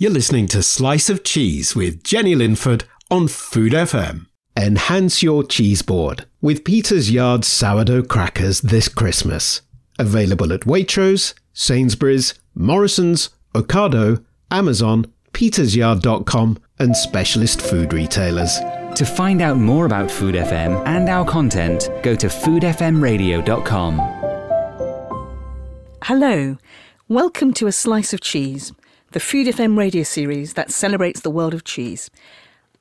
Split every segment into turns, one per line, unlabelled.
You're listening to Slice of Cheese with Jenny Linford on Food FM. Enhance your cheese board with Peter's Yard sourdough crackers this Christmas. Available at Waitrose, Sainsbury's, Morrison's, Ocado, Amazon, petersyard.com, and specialist food retailers.
To find out more about Food FM and our content, go to foodfmradio.com.
Hello, welcome to A Slice of Cheese, the Food FM radio series that celebrates the world of cheese.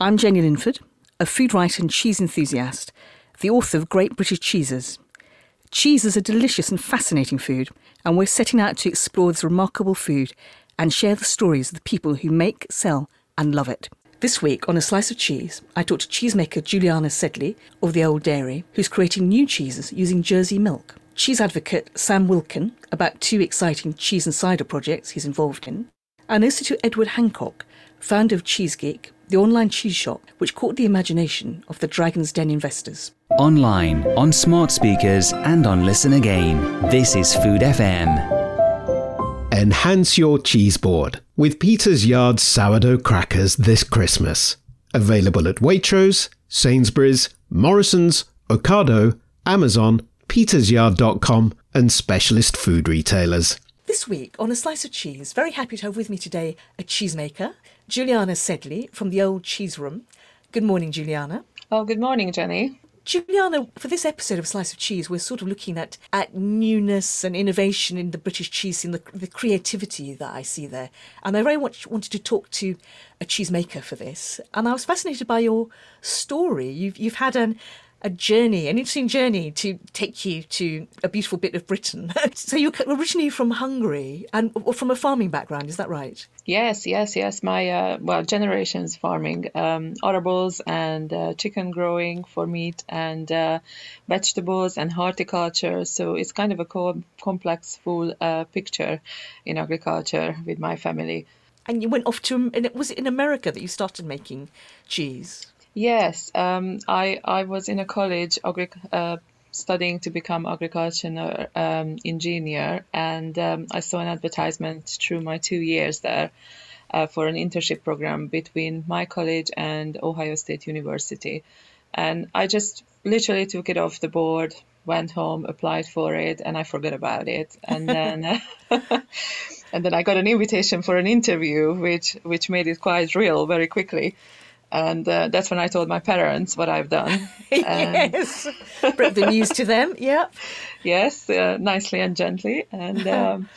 I'm Jenny Linford, a food writer and cheese enthusiast, the author of Great British Cheeses. Cheese is a delicious and fascinating food, and we're setting out to explore this remarkable food and share the stories of the people who make, sell, and love it. This week on A Slice of Cheese, I talked to cheesemaker Juliana Sedli of the Old Dairy, who's creating new cheeses using Jersey milk. Cheese advocate Sam Wilkin about two exciting cheese and cider projects he's involved in, and also to Edward Hancock, founder of CheeseGeek, the online cheese shop which caught the imagination of the Dragon's Den investors.
Online, on smart speakers, and on Listen Again. This is Food FM.
Enhance your cheese board with Peter's Yard sourdough crackers this Christmas. Available at Waitrose, Sainsbury's, Morrison's, Ocado, Amazon, petersyard.com, and specialist food retailers.
This week on A Slice of Cheese, very happy to have with me today a cheesemaker, Juliana Sedli from the Old Cheese Room. Good morning, Juliana.
Oh, good morning, Jenny.
Juliana, for this episode of Slice of Cheese, we're sort of looking at, at newness and innovation in the British cheese scene, the, the creativity that I see there. And I very much wanted to talk to a cheesemaker for this. And I was fascinated by your story. You've, you've had an, a journey, an interesting journey to take you to a beautiful bit of Britain. so you're originally from Hungary and from a farming background, is that right?
Yes, yes, yes. My uh, well, generations farming, um, arable and uh, chicken growing for meat and uh, vegetables and horticulture. So it's kind of a co- complex, full uh, picture in agriculture with my family.
And you went off to, and it was in America that you started making cheese.
Yes, um, I I was in a college agri- uh, studying to become agricultural um, engineer, and um, I saw an advertisement through my two years there uh, for an internship program between my college and Ohio State University, and I just literally took it off the board, went home, applied for it, and I forgot about it, and then. and then I got an invitation for an interview, which which made it quite real very quickly and uh, that's when I told my parents what I've done.
yes, brought the news to them. Yeah.
Yes, uh, nicely and gently, and um,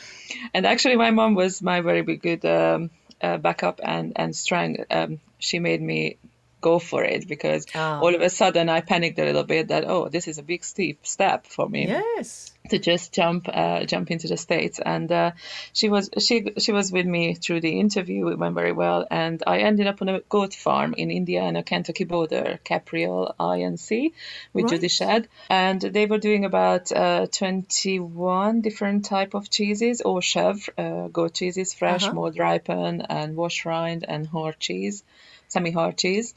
and actually, my mom was my very good um, uh, backup and and strength. Um, she made me go for it because oh. all of a sudden I panicked a little bit that oh this is a big steep step for me.
Yes.
To just jump uh, jump into the states and uh, she was she she was with me through the interview it went very well and I ended up on a goat farm in Indiana Kentucky border Capriole INC with right. Judy Schad and they were doing about uh, 21 different type of cheeses or chèvre uh, goat cheeses fresh uh-huh. mold ripened and wash rind and hard cheese semi hard cheese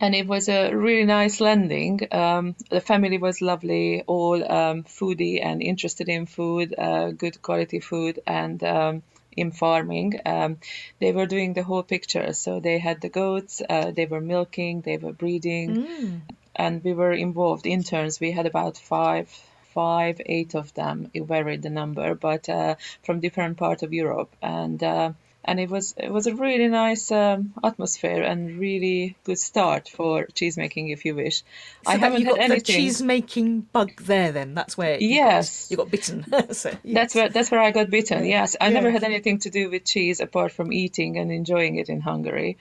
and it was a really nice landing. Um, the family was lovely, all um, foodie and interested in food, uh, good quality food, and um, in farming. Um, they were doing the whole picture. So they had the goats, uh, they were milking, they were breeding, mm. and we were involved. Interns, we had about five. Five, eight of them. It varied the number, but uh, from different part of Europe, and uh, and it was it was a really nice um, atmosphere and really good start for cheese making if you wish.
So I haven't you got had anything. the cheese making bug there. Then that's where you
yes
got, you got bitten. so, yes.
That's where that's where I got bitten. Yes, I yeah. never had anything to do with cheese apart from eating and enjoying it in Hungary.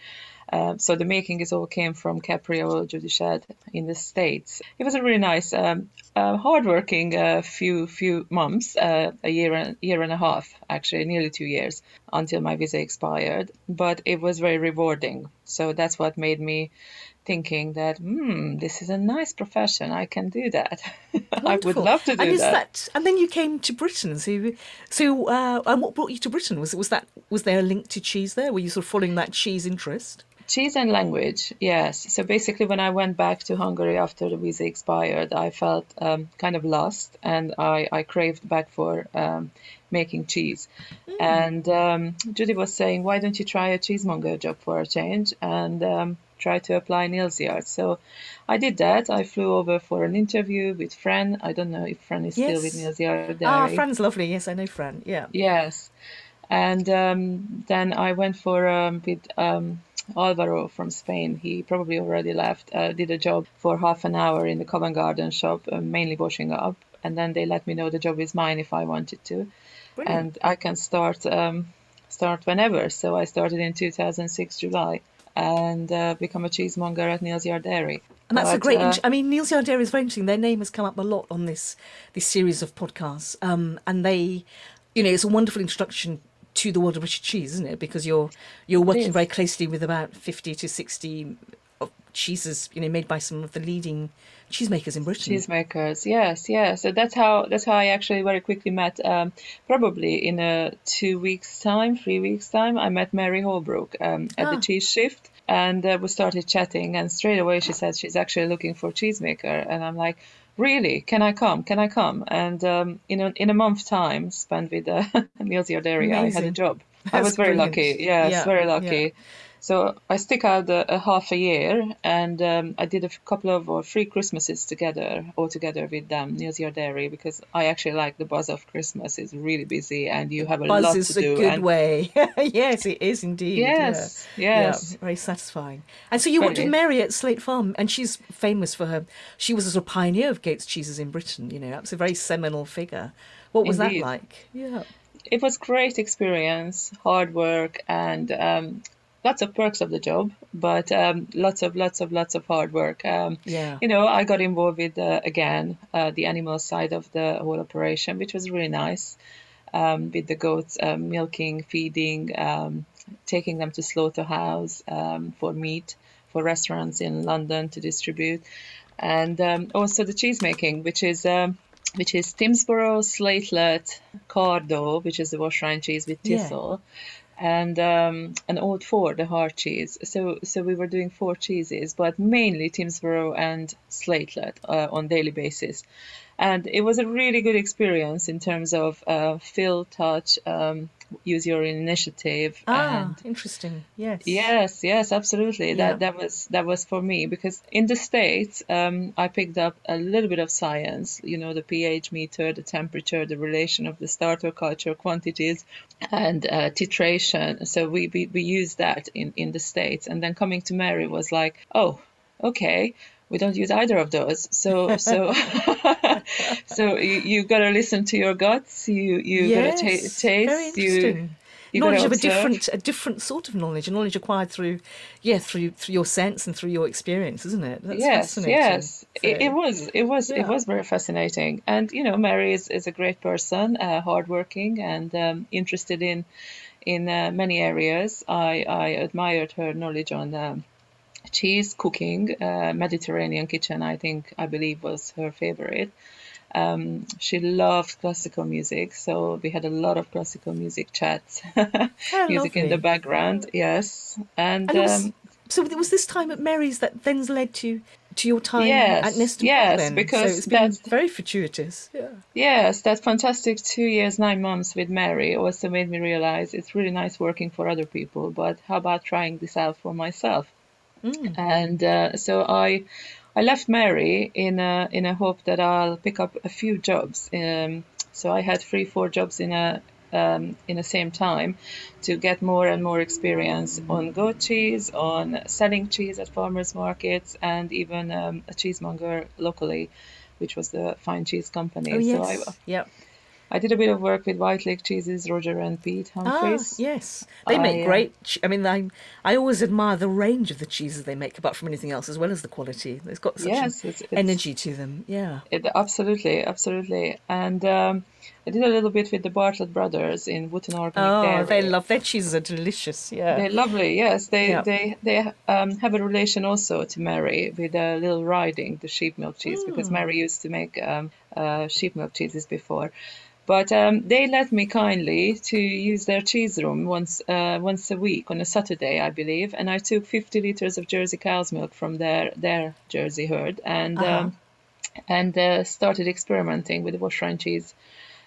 Um, so the making is all came from Capriole Judy Schad in the States. It was a really nice, um, uh, hardworking uh, few few months, uh, a year and year and a half, actually nearly two years until my visa expired. But it was very rewarding. So that's what made me thinking that, hmm, this is a nice profession. I can do that. I would love to do
and is
that.
that. And then you came to Britain. So, so uh, and what brought you to Britain? Was was that was there a link to cheese there? Were you sort of following that cheese interest?
Cheese and language, yes. So basically, when I went back to Hungary after the visa expired, I felt um, kind of lost and I, I craved back for um, making cheese. And um, Judy was saying, why don't you try a cheesemonger job for a change and um, try to apply Neal's Yard? So I did that. I flew over for an interview with Fran. I don't know if Fran is still with
Yes.
Neal's Yard.
Ah. Fran's lovely. Yes, I know Fran. Yeah.
Yes. And um, then I went for um, with um, Alvaro from Spain. He probably already left. Uh, did a job for half an hour in the Covent Garden shop, uh, mainly washing up. And then they let me know the job is mine if I wanted to,
Brilliant.
and I can start um, start whenever. So I started in 2006 July and uh, become a cheesemonger at Neal's Yard Dairy.
And that's a great.
uh,
I mean, Neal's Yard Dairy is very interesting. Their name has come up a lot on this this series of podcasts, um, and they, you know, it's a wonderful introduction to the world of British cheese, isn't it? Because you're you're working very closely with about fifty to sixty of cheeses, you know, made by some of the leading cheesemakers in Britain.
cheesemakers yes yes so that's how that's how i actually very quickly met um, probably in a two weeks time three weeks time i met mary holbrook um, at
Ah.
the cheese shift and uh, we started chatting and straight away she said she's actually looking for cheesemaker and i'm like really? Can i come? Can i come? And um, in, a, in a month time spent with uh, Neal's Yard i had a job. I was very
brilliant.
lucky yes
Yeah,
very
yeah.
So I stick out a, a half a year, and um, I did a couple of or three Christmases together, all together with them, Neal's Yard Dairy, because I actually like the buzz of Christmas. It's really busy, and you have a
Buzz
lot
is
to
a
do.
good
and
way. yes, it is indeed. yeah.
Yes, yes.
Yeah, very satisfying. And so you worked with Mary at Sleight Farm, and she's famous for her. She was a sort of pioneer of Gates cheeses in Britain. You know, that's a very seminal figure. What was
Indeed.
that like? Yeah.
it was great experience, hard work, and um, lots of perks of the job, but um, lots of lots of lots of hard work. Um,
Yeah.
You know, I got involved with uh, again uh, the animal side of the whole operation, which was really nice. Um, with the goats, um, milking, feeding, um, taking them to slaughterhouse um, for meat, for restaurants in London to distribute, and um, also the cheese making, which is. Um, which is Tymsboro, Sleightlett, Cardo, which is the wash rind cheese with
Yeah.
And um, an Old Ford, the hard cheese. So so we were doing four cheeses, but mainly Tymsboro and Sleightlett uh, on daily basis. And it was a really good experience in terms of uh, fill, touch, um, use your initiative,
Ah,
and
interesting. Yes.
Yes, yes, absolutely.
Yeah.
That that was that was for me because in the states, um, I picked up a little bit of science. You know, the pH meter, the temperature, the relation of the starter culture quantities, and uh, titration. So we, we we used that in in the states, and then coming to Mary was like, oh, okay. We don't use either of those, so so so you you gotta listen to your guts. You you
yes.
gotta ta- taste. You you
knowledge of a different a different sort of knowledge, a knowledge acquired through, yeah, through through your sense and through your experience, isn't it? That's
yes
fascinating.
yes it, it was it was
Yeah.
it was very fascinating and you know mary is, is a great person uh, hardworking and um, interested in in uh, many areas i i admired her knowledge on um, cheese cooking uh, mediterranean kitchen i think i believe was her favorite um, she loved classical music, so we had a lot of classical music chats, music in the background. Yes, and,
And was,
um,
so it was this time at Mary's that then led to to your time
Yes,
at Neston
yes,
then.
because
so it's been very fortuitous. Yeah.
Yes, that fantastic two years, nine months with Mary also made me realize it's really nice working for other people, but how about trying this out for myself? And uh, so I, I left Mary in a in a hope that I'll pick up a few jobs. Um, so I had three, four jobs in a um, in the same time to get more and more experience on goat cheese, on selling cheese at farmers markets, and even um, a cheesemonger locally, which was the Fine Cheese Company.
Oh
So
yes.
I,
yep.
I did a bit of work with White Lake Cheeses, Roger and Pete
Ah, yes, they make
uh,
great. che- I mean, I I always admire the range of the cheeses they make, apart from anything else, as well as the quality. It's got such
Yes,
an
it's- it's-
energy to them. Yeah.
It, absolutely, absolutely. And um, I did a little bit with the Bartlett brothers in Wootton Organic
Oh,
Dairy.
they love their cheeses are delicious. Yeah.
They're lovely, yes. They
Yeah.
they they um, have a relation also to Mary with uh, Little Ryding, the sheep milk cheese, because
Hmm.
Mary used to make um, uh, sheep milk cheeses before. But um, they let me kindly to use their cheese room once uh, once a week on a Saturday, I believe, and I took 50 liters of Jersey cow's milk from their their Jersey herd and
Uh-huh.
um, and uh, started experimenting with the Washrine cheese.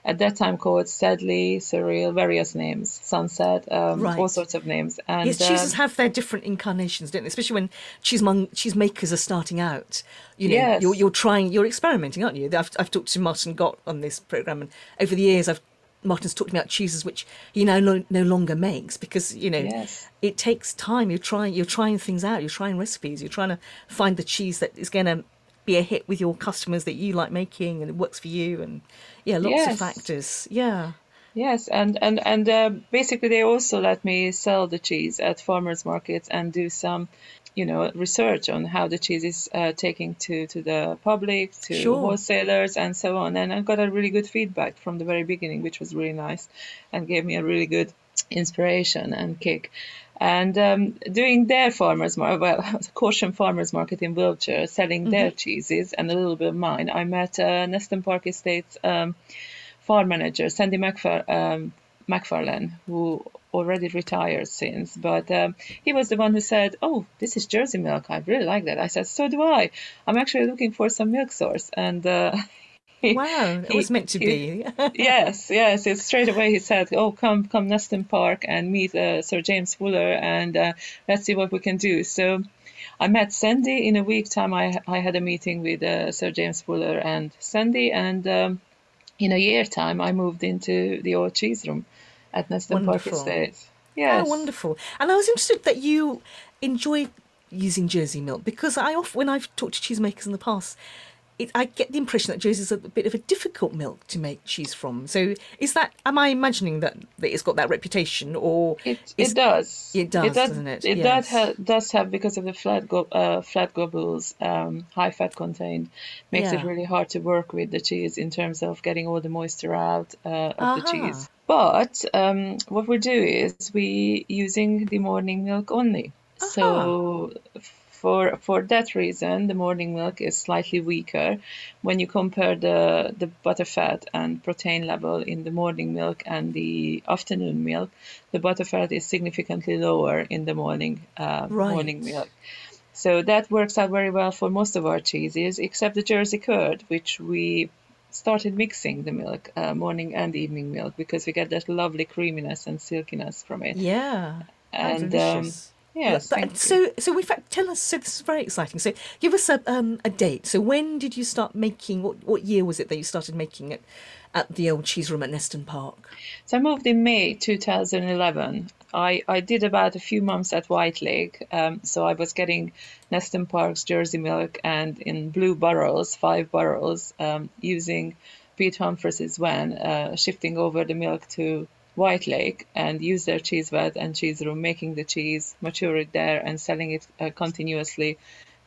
At that time, called Sedley, Surreal, various names, Sunset, um,
Right.
all sorts of names. And
Yes, cheeses
um,
have their different incarnations, don't they? Especially when cheesemong- cheesemakers are starting out. You know,
Yes.
you're, you're trying, you're experimenting, aren't you? I've, I've talked to Martin Gott on this program, and over the years, I've Martin's talked about cheeses which he now no, no longer makes because you know
Yes.
it takes time. You're trying, you're trying things out. You're trying recipes. You're trying to find the cheese that is going to be a hit with your customers that you like making and it works for you. And yeah, lots of factors. Yeah.
Yes, and and and uh, basically they also let me sell the cheese at farmers markets and do some, you know, research on how the cheese is uh, taking to to the public, to
Sure.
wholesalers, and so on. And I got a really good feedback from the very beginning, which was really nice, and gave me a really good inspiration and kick. And um, doing their farmers market, well, Corsham Farmers Market in Wiltshire, selling their cheeses and a little bit of mine, I met uh, Neston Park Estates um, farm manager Sandy McFar- um, McFarlane, who already retired since, but um, he was the one who said, "Oh, this is Jersey milk. I really like that." I said, "So do I. I'm actually looking for some milk source." And uh,
Wow, it
he-
was meant to
he-
be.
yes, yes. It's straight away he said, "Oh, come, come, Neston Park and meet uh, Sir James Fuller, and uh, let's see what we can do." So. I met Sandy in a week time. I I had a meeting with uh, Sir James Fuller and Sandy, and um, in a year time, I moved into the old cheese room at Neston Park. Estate. Yes.
Oh, wonderful. And I was interested that you enjoy using Jersey milk because I often, when I've talked to cheesemakers in the past, it, I get the impression that Jersey is a bit of a difficult milk to make cheese from. So is that, am I imagining that, that it's got that reputation or
It,
is-
it does.
it does, doesn't it?
It
Yes.
does, ha- does have because of the flat go- uh, flat globules, um, high fat contained, makes it really hard to work with the cheese in terms of getting all the moisture out uh, of the cheese. But um, what we do is we using the morning milk only. So for for that reason, the morning milk is slightly weaker when you compare the the butterfat and protein level in the morning milk and the afternoon milk. The butterfat is significantly lower in the morning uh,
Right.
morning milk. So that works out very well for most of our cheeses, except the Jersey curd, which we started mixing the milk, uh, morning and evening milk, because we get that lovely creaminess and silkiness from it.
Yeah.
And um. Yes,
But- so, so in fact, tell us. So this is very exciting. So, give us a um, a date. So, when did you start making? What what year was it that you started making it at the old cheese room at Neston Park?
So I moved in May 2011. I, I did about a few months at White Lake. Um, so I was getting Neston Park's Jersey milk and in blue barrels, five barrels, um, using Pete Humphreys' van, uh, shifting over the milk to White Lake and use their cheese vat and cheese room, making the cheese, mature it there, and selling it uh, continuously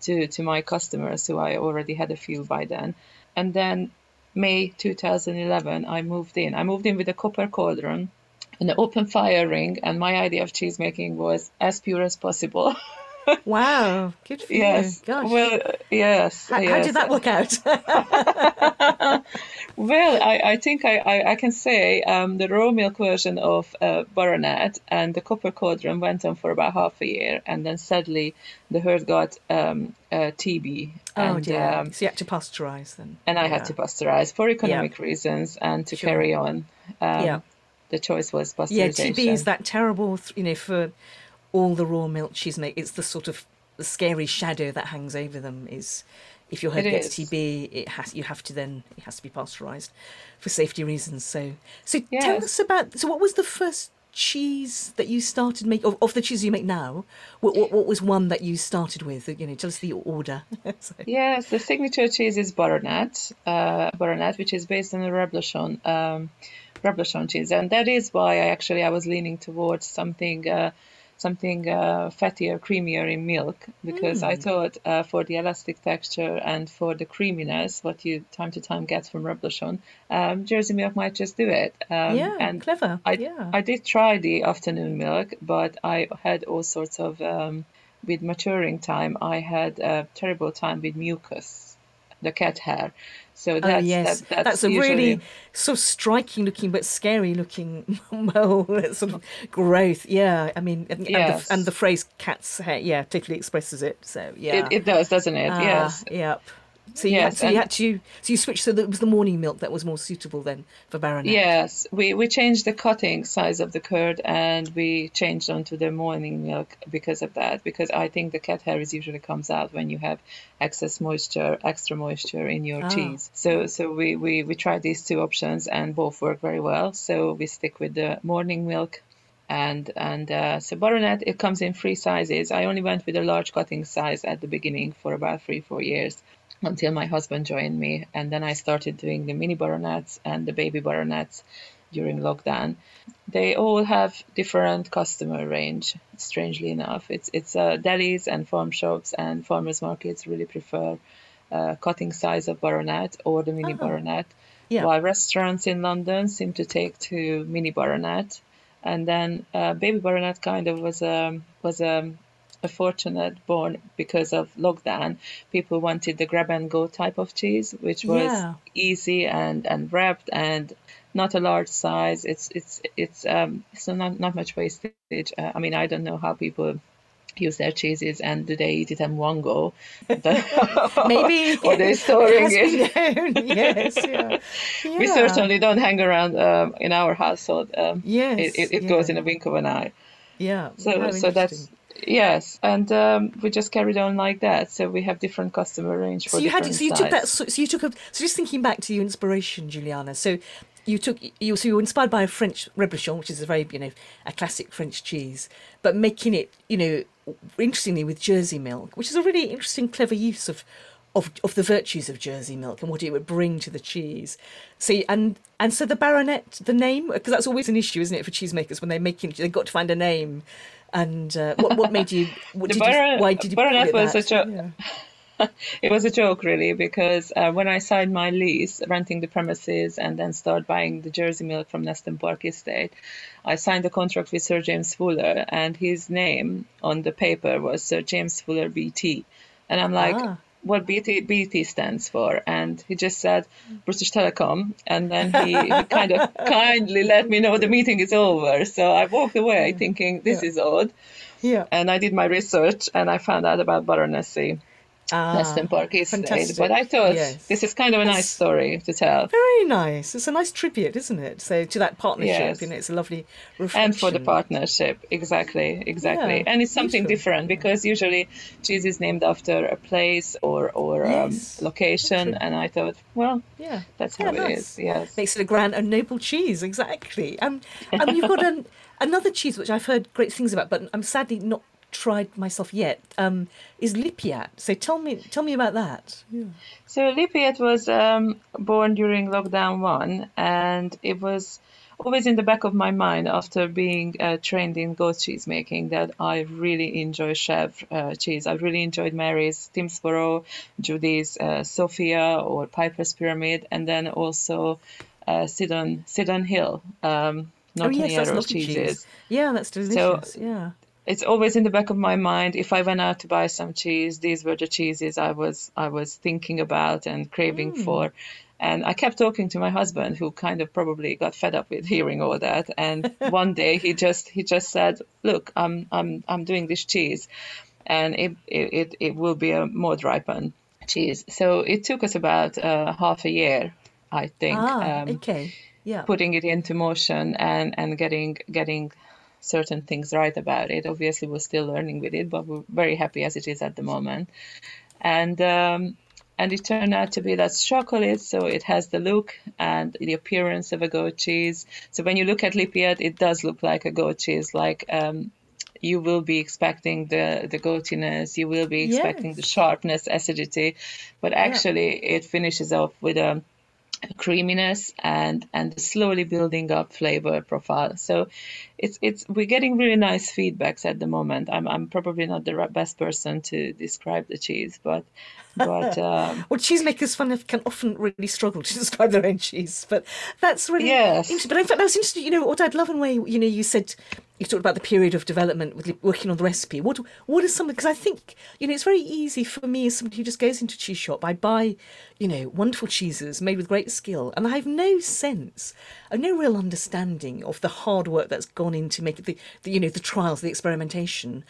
to, to my customers who I already had a few by then. And then May 2011, I moved in. I moved in with a copper cauldron, and an open fire ring, and my idea of cheese making was as pure as possible.
Wow, good for
yes.
you. Gosh.
Well, yes.
how, how did that work out?
Well, I, I think I, I, I can say um, the raw milk version of uh, Baronet and the copper cauldron went on for about half a year, and then sadly the herd got um, uh, TB.
oh
and,
dear.
um,
so you had to pasteurize then.
and I
Yeah.
had to pasteurize for economic reasons and to
Sure.
carry on. Um,
Yeah.
The choice was pasteurization. Yeah.
TB is that terrible. th- You know, for all the raw milk cheese make, it's the sort of the scary shadow that hangs over them. Is if your herd
It
gets
is.
TB, it has you have to then it has to be pasteurized for safety reasons. So, so tell us about. So, what was the first cheese that you started make of, of the cheese you make now? What, what, what was one that you started with? You know, tell us the order.
so. Yes, the signature cheese is Baronet, uh, Baronet, which is based on the Reblochon, um, Reblochon cheese, and that is why I actually I was leaning towards something. Uh, something uh, fattier, creamier in milk because mm. I thought uh, for the elastic texture and for the creaminess, what you time to time get from Reblochon, um, Jersey milk might just do it.
Um, yeah, and clever.
I,
yeah.
I did try the afternoon milk, but I had all sorts of, um, with maturing time, I had a terrible time with mucus, the cat hair. So oh, that's,
oh, yes.
That, that's,
that's, a
usually...
really sort of striking looking but scary looking well sort of growth. Yeah, I mean, and, yes. and, the, and the phrase "cat's hair," yeah, totally expresses it. So yeah,
it, it does, doesn't it? Uh, yes.
Yep. So you, yes, had, so you had to so you switched so that it was the morning milk that was more suitable then for Baronet.
Yes, we, we changed the cutting size of the curd and we changed onto the morning milk because of that. Because I think the cat hair usually comes out when you have excess moisture, extra moisture in your oh. cheese. So so we, we we tried these two options and both work very well. So we stick with the morning milk and and uh, so baronet it comes in three sizes i only went with a large cutting size at the beginning for about three four years until my husband joined me. And then I started doing the mini baronets and the baby baronets during lockdown. They all have different customer range. Strangely enough, it's it's uh, delis and farm shops and farmers markets really prefer uh, cutting size of baronet or the mini uh-huh. baronet, yeah. while restaurants in London seem to take to mini baronet. And then uh, baby baronet kind of was a was a a fortunate born because of lockdown. People wanted the grab and go type of cheese, which was yeah. easy and, and wrapped and not a large size. It's it's it's um so not not much wastage. Uh, I mean, I don't know how people use their cheeses and do they eat it in one go?
Maybe.
or they're storing it.
yes, yeah.
yeah. We certainly don't hang around um, in our household. Um,
yes,
it, it, it
yeah.
goes in a wink of an eye.
Yeah.
So so that's Yes, and um, we just carried on like that. So we have different customer range for
so you
had
so you took that so, so, you took a so just thinking back to your inspiration, Juliana. So you took you so you were inspired by a French reblochon, which is a very you know a classic French cheese, but making it you know interestingly with Jersey milk, which is a really interesting, clever use of of of the virtues of Jersey milk and what it would bring to the cheese. See, and and so the baronet, the name, because that's always an issue, isn't it, for cheesemakers when they're making they've got to find a name and uh, what what made you? What did you why did you?
Baronet was a. Yeah. it was a joke really because uh, when I signed my lease, renting the premises and then start buying the Jersey milk from Neston Park Estate, I signed a contract with Sir James Fuller, and his name on the paper was Sir James Fuller BT, and I'm like. Ah what BT, BT stands for, and he just said British Telecom, and then he, he kind of kindly let me know the meeting is over. So I walked away thinking this yeah. is odd.
Yeah.
And I did my research, and I found out about Baronetcy ah, Neston Park Estate. But I thought yes. this is kind of a nice story to tell.
Very nice. It's a nice tribute, isn't it? So to that partnership, yes. you know, it's a lovely reflection.
And for the partnership, exactly, exactly. Yeah, and it's something beautiful. different because usually cheese is named after a place or or um, yes. um, location, and I thought, well, yeah, that's how yeah, it nice. is. Yes,
makes it a grand and noble cheese, exactly. Um, and you've got an. Another cheese which I've heard great things about, but I'm sadly not tried myself yet um, is Lypiatt. So tell me, tell me about that.
Yeah. So Lypiatt was um, born during lockdown one, and it was always in the back of my mind after being uh, trained in goat cheese making that I really enjoy chef uh, cheese. I really enjoyed Mary's Tymsboro, Judy's uh, Sophia or Piper's Pyramid, and then also uh, Sidon Sidon Hill. Um,
oh yes, that's cheeses. Cheese. Yeah, that's delicious. So, yeah
it's always in the back of my mind if i went out to buy some cheese these were the cheeses i was i was thinking about and craving mm. for. And i kept talking to my husband who kind of probably got fed up with hearing all that. And one day he just he just said look i'm i'm i'm doing this cheese and it it, it will be a more ripened cheese. So it took us about uh, half a year i think
ah, um, okay. Yeah.
putting it into motion and and getting getting certain things right about it. Obviously, we're still learning with it, but we're very happy as it is at the moment. And um, and it turned out to be that's chocolate, so it has the look and the appearance of a goat cheese. So when you look at Lypiatt, it does look like a goat cheese, like um, you will be expecting the the goatiness, you will be expecting yes. the sharpness, acidity, but actually yeah. it finishes off with a creaminess and and slowly building up flavor profile. So it's it's we're getting really nice feedbacks at the moment. I'm i'm probably not the best person to describe the cheese but but um,
well cheesemakers fun can often really struggle to describe their own cheese but that's really
yes.
interesting. But in fact that was interesting you know what i'd love in way you know you said you talked about the period of development with working on the recipe. What what is something? Because I think you know it's very easy for me as somebody who just goes into a cheese shop. I buy you know wonderful cheeses made with great skill, and I have no sense, I have no real understanding of the hard work that's gone into making the, the you know the trials, the experimentation.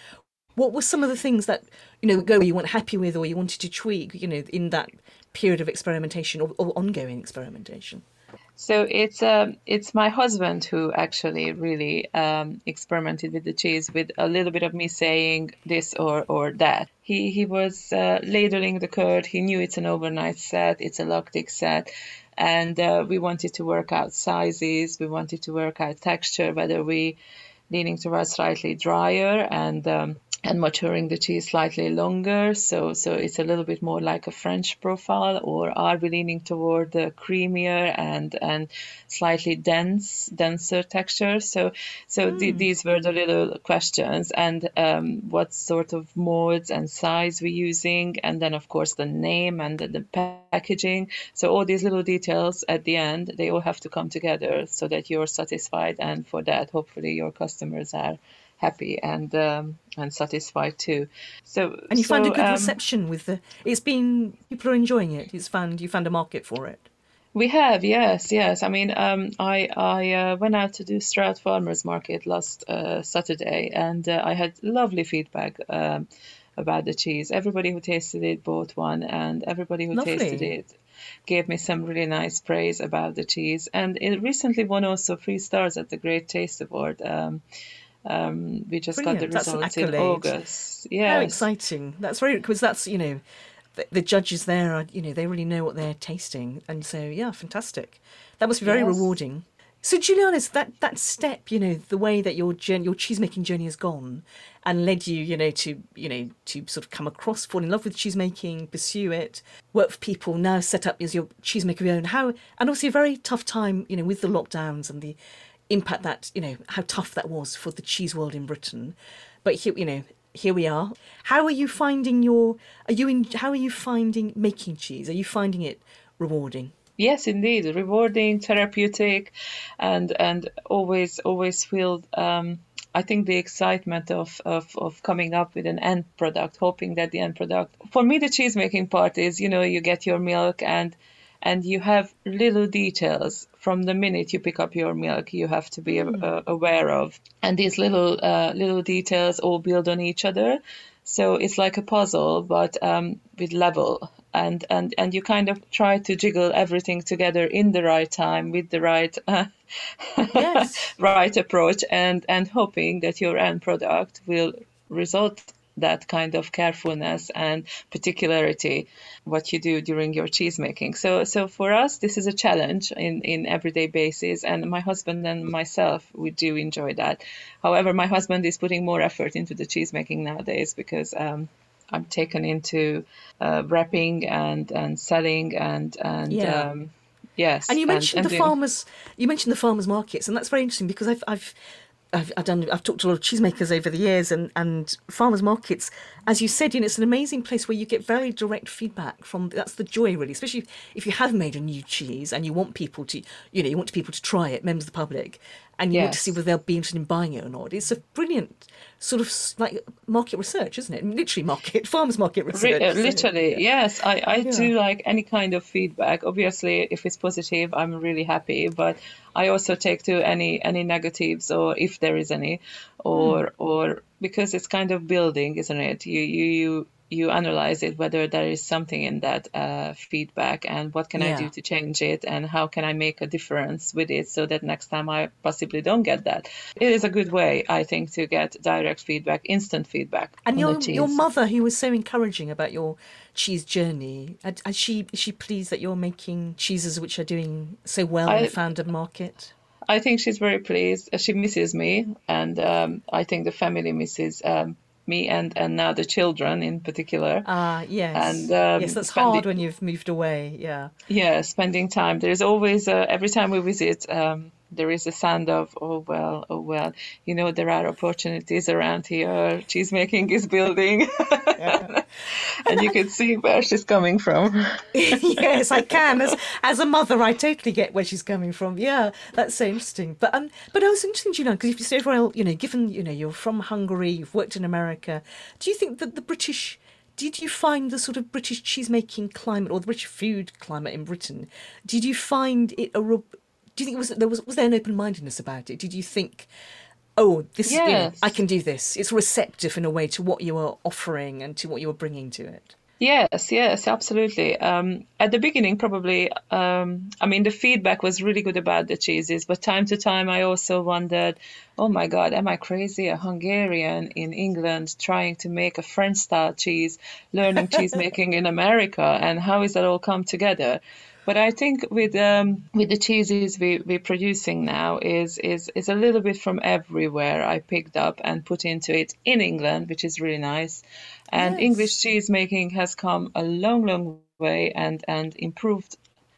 What were some of the things that you know go you weren't happy with, or you wanted to tweak? You know in that period of experimentation or, or ongoing experimentation.
So it's um, it's my husband who actually really um, experimented with the cheese with a little bit of me saying this or, or that. He he was uh, ladling the curd. He knew it's an overnight set. It's a lactic set, and uh, we wanted to work out sizes. We wanted to work out texture. Whether we leaning towards slightly drier and um, and maturing the cheese slightly longer. So so it's a little bit more like a French profile, or are we leaning toward the creamier and and slightly dense denser texture? So so mm. th- these were the little questions, and um, what sort of molds and size we're using, and then of course the name and the, the packaging. So all these little details at the end, they all have to come together so that you're satisfied, and for that, hopefully your customers are happy and um, and satisfied too. So
and you
so,
found a good um, reception with the. It's been people are enjoying it. It's found you found a market for it.
We have, yes, yes. I mean, um, I I uh, went out to do Stroud Farmers Market last uh, Saturday, and uh, I had lovely feedback um, about the cheese. Everybody who tasted it bought one, and everybody who lovely. tasted it gave me some really nice praise about the cheese. And it recently won also three stars at the Great Taste Award. Um, um, we just
Brilliant.
got the results in August. Yeah,
how exciting! That's very because that's you know the, the, judges there are you know they really know what they're tasting, and so yeah, fantastic. That must be very yes. rewarding. So Julianis, that that step, you know, the way that your journey, your cheese making journey has gone, and led you, you know, to you know to sort of come across, fall in love with cheese making, pursue it, work for people, now set up as your cheesemaker of your own. How and obviously a very tough time, you know, with the lockdowns and the impact that you know how tough that was for the cheese world in Britain. But here, you know, here we are. How are you finding your? Are you in? How are you finding making cheese? Are you finding it rewarding?
Yes, indeed, rewarding, therapeutic, and and always always feel. Um, I think the excitement of, of, of coming up with an end product, hoping that the end product. For me, the cheese making part is, you know, you get your milk and and you have little details from the minute you pick up your milk you have to be mm. uh, aware of and these little uh, little details all build on each other so it's like a puzzle but um, with level and, and and you kind of try to jiggle everything together in the right time with the right uh, yes. right approach and and hoping that your end product will result that kind of carefulness and particularity what you do during your cheese making. So so for us this is a challenge in in everyday basis and my husband and myself we do enjoy that. However, my husband is putting more effort into the cheese making nowadays because um, I'm taken into uh, wrapping and and selling and and
yeah.
um, yes.
And you mentioned and, and the doing... farmers. You mentioned the farmers markets, and that's very interesting because I've I've I've, I've, done. I've talked to a lot of cheesemakers over the years, and and farmers markets. As you said, you know, it's an amazing place where you get very direct feedback from. That's the joy, really, especially if you have made a new cheese and you want people to, you know, you want people to try it, members of the public, and you yes. want to see whether they'll be interested in buying it or not. It's a brilliant sort of like market research, isn't it? Literally market, farmers market research.
Literally, yes. I, I yeah. do like any kind of feedback. Obviously, if it's positive, I'm really happy. But I also take to any any negatives or if there is any, or mm. or because it's kind of building, isn't it? You you you you analyze it whether there is something in that uh, feedback and what can
Yeah.
I do to change it and how can I make a difference with it so that next time I possibly don't get that. It is a good way, I think, to get direct feedback, instant feedback.
And your your mother, who was so encouraging about your cheese journey, has she is she pleased that you're making cheeses which are doing so well in the founder market?
I think she's very pleased. She misses me, and um, I think the family misses um, me and, and now the children in particular.
Ah, yes,
And, um,
yes, that's
spend
hard when you've moved away. Yeah,
Yeah, spending time. There's always, uh, every time we visit, um, there is a sound of, oh well, oh well, you know, there are opportunities around here. Cheese making is building. and you can see where she's coming from.
yes, I can. As as a mother, I totally get where she's coming from. Yeah, that's so interesting. But um, but I was interested, you know, because if you say, well, you know, given you know you're from Hungary, you've worked in America, do you think that the British did you find the sort of British cheesemaking climate or the British food climate in Britain? Did you find it a? Do you think it was there was was there an open mindedness about it? Did you think? Oh, this you know, I can do this. It's receptive in a way to what you are offering and to what you are bringing to it.
Yes, yes, absolutely. Um, at the beginning, probably, um, I mean, the feedback was really good about the cheeses, but time to time, I also wondered, oh my God, am I crazy? A Hungarian in England trying to make a French style cheese, learning cheese making in America, and how is that all come together? But I think with um, with the cheeses we, we're producing now is, is is a little bit from everywhere I picked up and put into it in England, which is really nice. And
Yes.
English cheese making has come a long, long way and and improved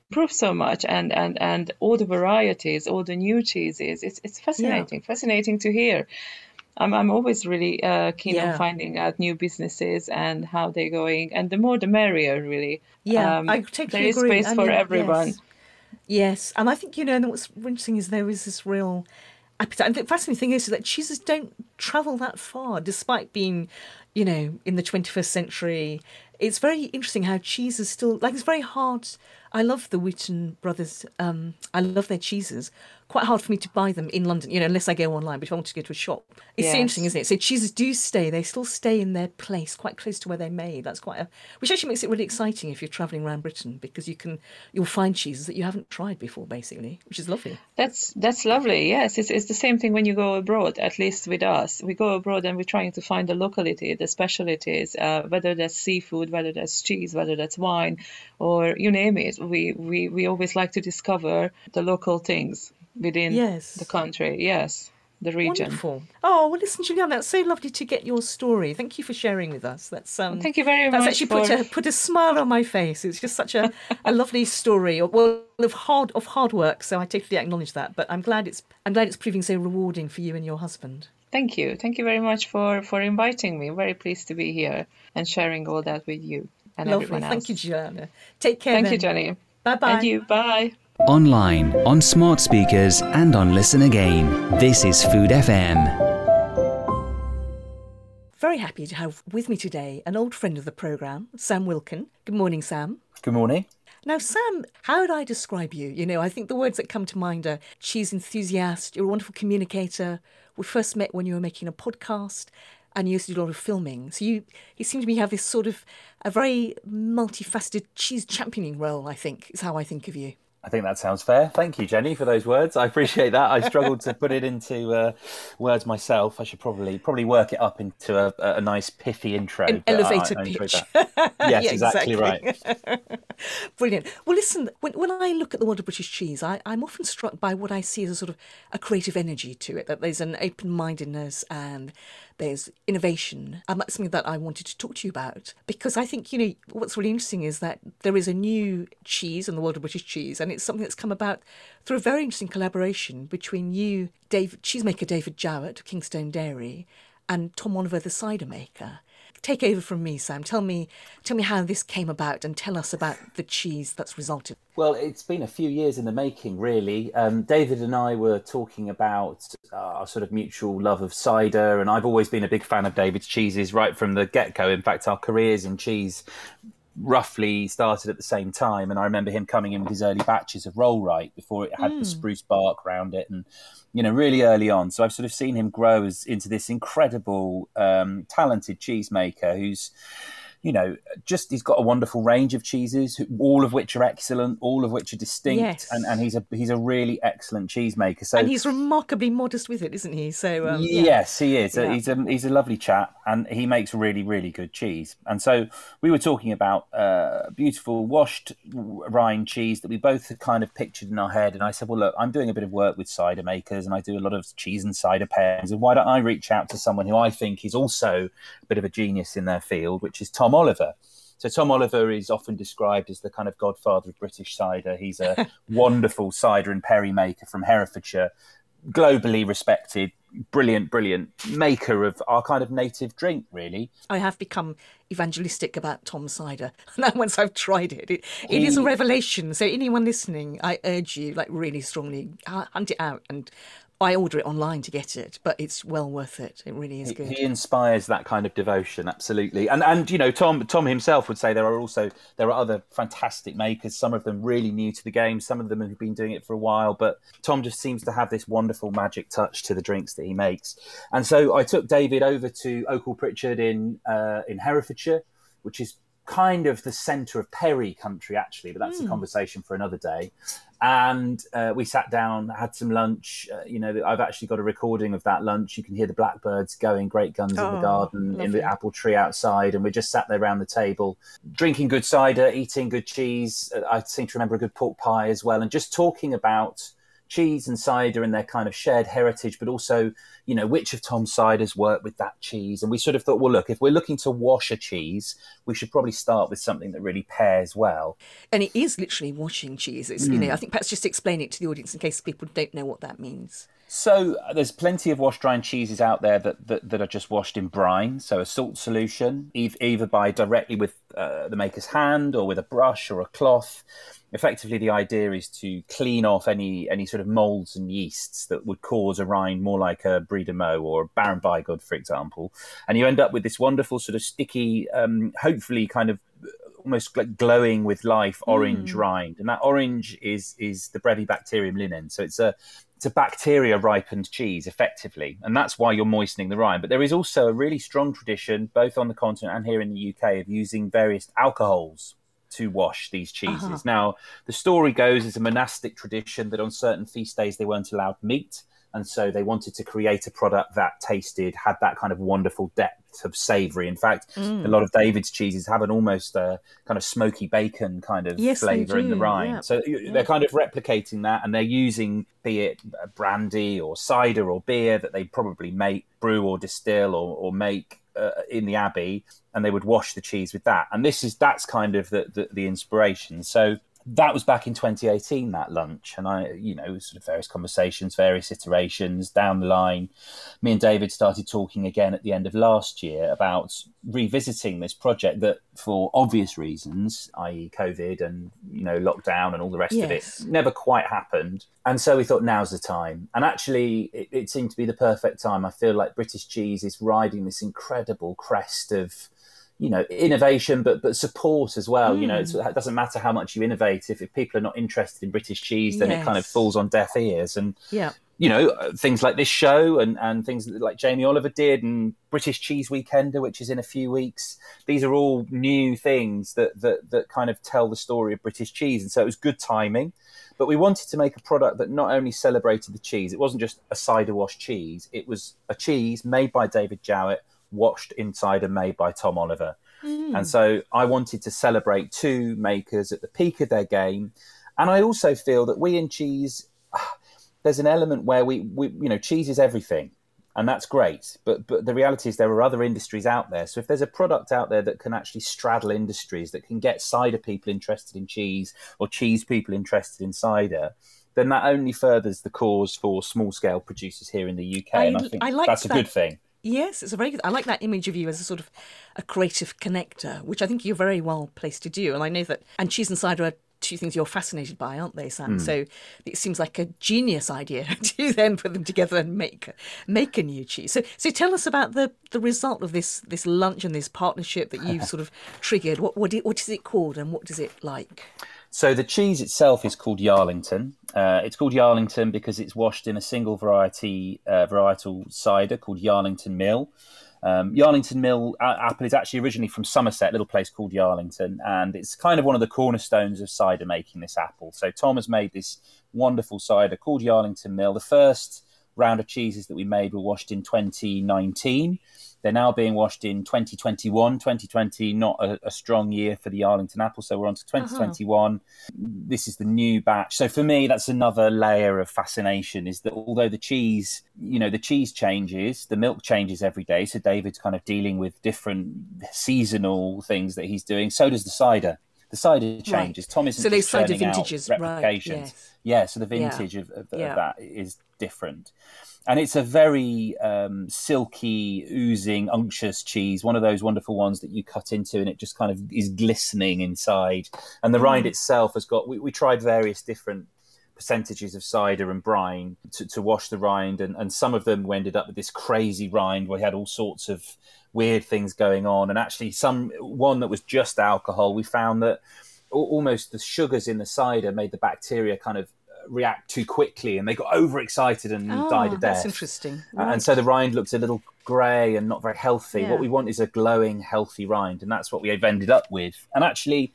improved so much and and and all the varieties, all the new cheeses. It's it's fascinating, fascinating to hear. I'm I'm always really uh, keen
Yeah.
on finding out new businesses and how they're going, and the more the merrier, really.
Yeah,
Um,
I totally
there is
agree.
space
I
for
mean,
everyone.
Yes. Yes, and I think you know, and what's interesting is there is this real appetite. And the fascinating thing is that cheeses don't travel that far, despite being, you know, in the 21st century. It's very interesting how cheese is still like it's very hard. I love the Wheaton brothers. Um, I love their cheeses. Quite hard for me to buy them in London, you know, unless I go online. But if I want to go to a shop, it's so
Yes.
interesting, isn't it? So cheeses do stay. They still stay in their place, quite close to where they're made. That's quite a, which actually makes it really exciting if you're travelling around Britain because you can you'll find cheeses that you haven't tried before, basically, which is lovely.
That's that's lovely. Yes, it's it's the same thing when you go abroad. At least with us, we go abroad and we're trying to find the locality, the specialties, uh, whether that's seafood, whether that's cheese, whether that's wine, or you name it. We we we always like to discover the local things within
Yes.
the country. Yes, the region.
Wonderful. Oh well, listen, Julian, that's so lovely to get your story. Thank you for sharing with us. That's um.
Thank you very
That's
much That's
actually put a put a smile on my face. It's just such a, a lovely story. Well, of hard of hard work. So I totally acknowledge that. But I'm glad it's I'm glad it's proving so rewarding for you and your husband.
Thank you. Thank you very much for for inviting me. I'm very pleased to be here and sharing all that with you and
lovely.
everyone else.
Thank you, Juliana. Take care.
Thank
then.
you, Jenny.
Bye bye.
And you. Bye.
Online, on smart speakers, and on Listen Again. This is Food FM.
Very happy to have with me today an old friend of the programme, Sam Wilkin. Good morning, Sam.
Good morning.
Now, Sam, how would I describe you? You know, I think the words that come to mind are cheese enthusiast, you're a wonderful communicator. We first met when you were making a podcast and you used to do a lot of filming. So you, you seem to me have this sort of a very multifaceted cheese championing role, I think, is how I think of you.
I think that sounds fair. Thank you, Jenny, for those words. I appreciate that. I struggled to put it into uh, words myself. I should probably probably work it up into a, a nice pithy intro.
An
but I- I
pitch.
that. Yes,
Yeah,
exactly,
exactly.
right.
Brilliant. Well, listen, when, when I look at the world of British cheese, I, I'm often struck by what I see as a sort of a creative energy to it, that there's an open mindedness and there's innovation. And that's something that I wanted to talk to you about because I think, you know, what's really interesting is that there is a new cheese in the world of British cheese, and it's something that's come about through a very interesting collaboration between you, David, cheesemaker David Jowett of Kingstone Dairy, and Tom Oliver, the cider maker. Take over from me, Sam. Tell me, tell me how this came about, and tell us about the cheese that's resulted.
Well, it's been a few years in the making, really. Um, David and I were talking about our sort of mutual love of cider, and I've always been a big fan of David's cheeses right from the get go. In fact, our careers in cheese roughly started at the same time, and I remember him coming in with his early batches of Rollright before it had the spruce bark around it, and you know, really early on. So I've sort of seen him grow as into this incredible, um, talented cheesemaker who's you know, just he's got a wonderful range of cheeses, all of which are excellent, all of which are distinct,
Yes.
and, and he's a he's a really excellent cheesemaker. So
and he's remarkably modest with it, isn't he? So um, yeah.
yes, he is.
Yeah.
He's a he's a lovely chap, and he makes really really good cheese. And so we were talking about uh, beautiful washed rind cheese that we both had kind of pictured in our head. And I said, well, look, I'm doing a bit of work with cider makers, and I do a lot of cheese and cider pairings. And why don't I reach out to someone who I think is also a bit of a genius in their field, which is Tom Oliver. So Tom Oliver is often described as the kind of godfather of British cider. He's a wonderful cider and perry maker from Herefordshire, globally respected, brilliant, brilliant maker of our kind of native drink, really.
I have become evangelistic about Tom cider. Now, once I've tried it, it, it is a revelation. So, anyone listening, I urge you, like, really strongly, hu- hunt it out. And I order it online to get it, but it's well worth it. It really is good.
He inspires that kind of devotion, absolutely. And and you know, Tom Tom himself would say there are also there are other fantastic makers. Some of them really new to the game. Some of them have been doing it for a while. But Tom just seems to have this wonderful magic touch to the drinks that he makes. And so I took David over to Ocle Pychard in uh, in Herefordshire, which is kind of the centre of Perry country, actually. But that's a conversation for another day. And uh, we sat down, had some lunch. Uh, you know, I've actually got a recording of that lunch. You can hear the blackbirds going great guns in the
Oh,
garden, in the apple tree outside, and we just sat there around the table, drinking good cider, eating good cheese. Uh, I seem to remember a good pork pie as well, and just talking about cheese and cider and their kind of shared heritage, but also, you know, which of Tom's ciders work with that cheese. And we sort of thought, well, look, if we're looking to wash a cheese, we should probably start with something that really pairs well.
And it is literally washing cheeses. It's, You
Hmm.
know, I think perhaps just explain it to the audience in case people don't know what that means.
So uh, there's plenty of washed rind cheeses out there that, that, that are just washed in brine, so a salt solution, either by directly with uh, the maker's hand or with a brush or a cloth. Effectively, the idea is to clean off any any sort of molds and yeasts that would cause a rind more like a Brie de Meaux or a Baron Bigod, for example, and you end up with this wonderful sort of sticky, um, hopefully kind of almost like glowing with life orange rind, and that orange is is the Brevibacterium linens. So it's a it's a bacteria ripened cheese effectively, and that's why you're moistening the rind. But there is also a really strong tradition, both on the continent and here in the UK, of using various alcohols to wash these cheeses. Now, the story goes as a monastic tradition that on certain feast days they weren't allowed meat. And so they wanted to create a product that tasted, had that kind of wonderful depth of savory. In fact, a lot of David's cheeses have an almost uh, kind of smoky bacon kind of
Yes,
flavor in the rind.
yeah.
So you- they're kind of replicating that and they're using, be it uh, brandy or cider or beer that they probably make, brew or distill or, or make uh, in the abbey, and they would wash the cheese with that. And this is that's kind of the the, the inspiration. So that was back in 2018 that lunch. And i you know sort of various conversations various iterations down the line. Me and david started talking again at the end of last year about revisiting this project that for obvious reasons i.e covid and you know lockdown and all the rest of
Yes.
it never quite happened. And so we thought now's the time. And actually it, it seemed to be the perfect time. I feel like british cheese is riding this incredible crest of you know innovation but but support as well you know it's, it doesn't matter how much you innovate if, if people are not interested in british cheese then it kind of falls on deaf ears. And
Yeah.
you know uh, things like this show and and things like jamie oliver did and british cheese weekender which is in a few weeks these are all new things that that that kind of tell the story of british cheese. And so it was good timing but we wanted to make a product that not only celebrated the cheese it wasn't just a cider wash cheese it was a cheese made by david jowett washed inside and made by Tom Oliver. Hmm. And so I wanted to celebrate two makers at the peak of their game. And I also feel that we in cheese, there's an element where we, we you know, cheese is everything. And that's great. But but the reality is there are other industries out there. So if there's a product out there that can actually straddle industries, that can get cider people interested in cheese or cheese people interested in cider, then that only furthers the cause for small scale producers here in the UK.
I-
and I think
I like
that's a good thing.
Yes, it's a very good. I like that image of you as a sort of a creative connector, which I think you're very well placed to do. And I know that, and cheese and cider are two things you're fascinated by, aren't they, Sam? Hmm. So it seems like a genius idea to then put them together and make make a new cheese. So, so tell us about the the result of this this lunch and this partnership that you've sort of triggered. What what, it, what is it called, and what does it like?
So the cheese itself is called Yarlington. Uh, it's called Yarlington because it's washed in a single variety uh, varietal cider called Yarlington Mill. Um, Yarlington Mill uh, apple is actually originally from Somerset, a little place called Yarlington, and it's kind of one of the cornerstones of cider making. This apple. So Tom has made this wonderful cider called Yarlington Mill. The first round of cheeses that we made were washed in 2019. They're now being washed in 2021. 2020, not a, a strong year for the Yarlington apple, so we're on to 2021. Uh-huh. This is the new batch. So for me, that's another layer of fascination is that although the cheese, you know, the cheese changes, the milk changes every day. So David's kind of dealing with different seasonal things that he's doing. So does the cider the cider changes. Right. Tom isn't so they cider vintages, replications. Right, yes. Yeah, so the vintage yeah. of, of, yeah. of, that is different and it's a very um, silky, oozing, unctuous cheese. One of those wonderful ones that you cut into, and it just kind of is glistening inside. And the mm. rind itself has got. We, we, tried various different percentages of cider and brine to, to wash the rind, and, and some of them we ended up with this crazy rind where we had all sorts of weird things going on. And actually, some one that was just alcohol, we found that almost the sugars in the cider made the bacteria kind of react too quickly and they got overexcited and oh, died a death.
That's interesting. Right.
And so the rind looks a little grey and not very healthy. Yeah. What we want is a glowing, healthy rind, and that's what we've ended up with. And actually,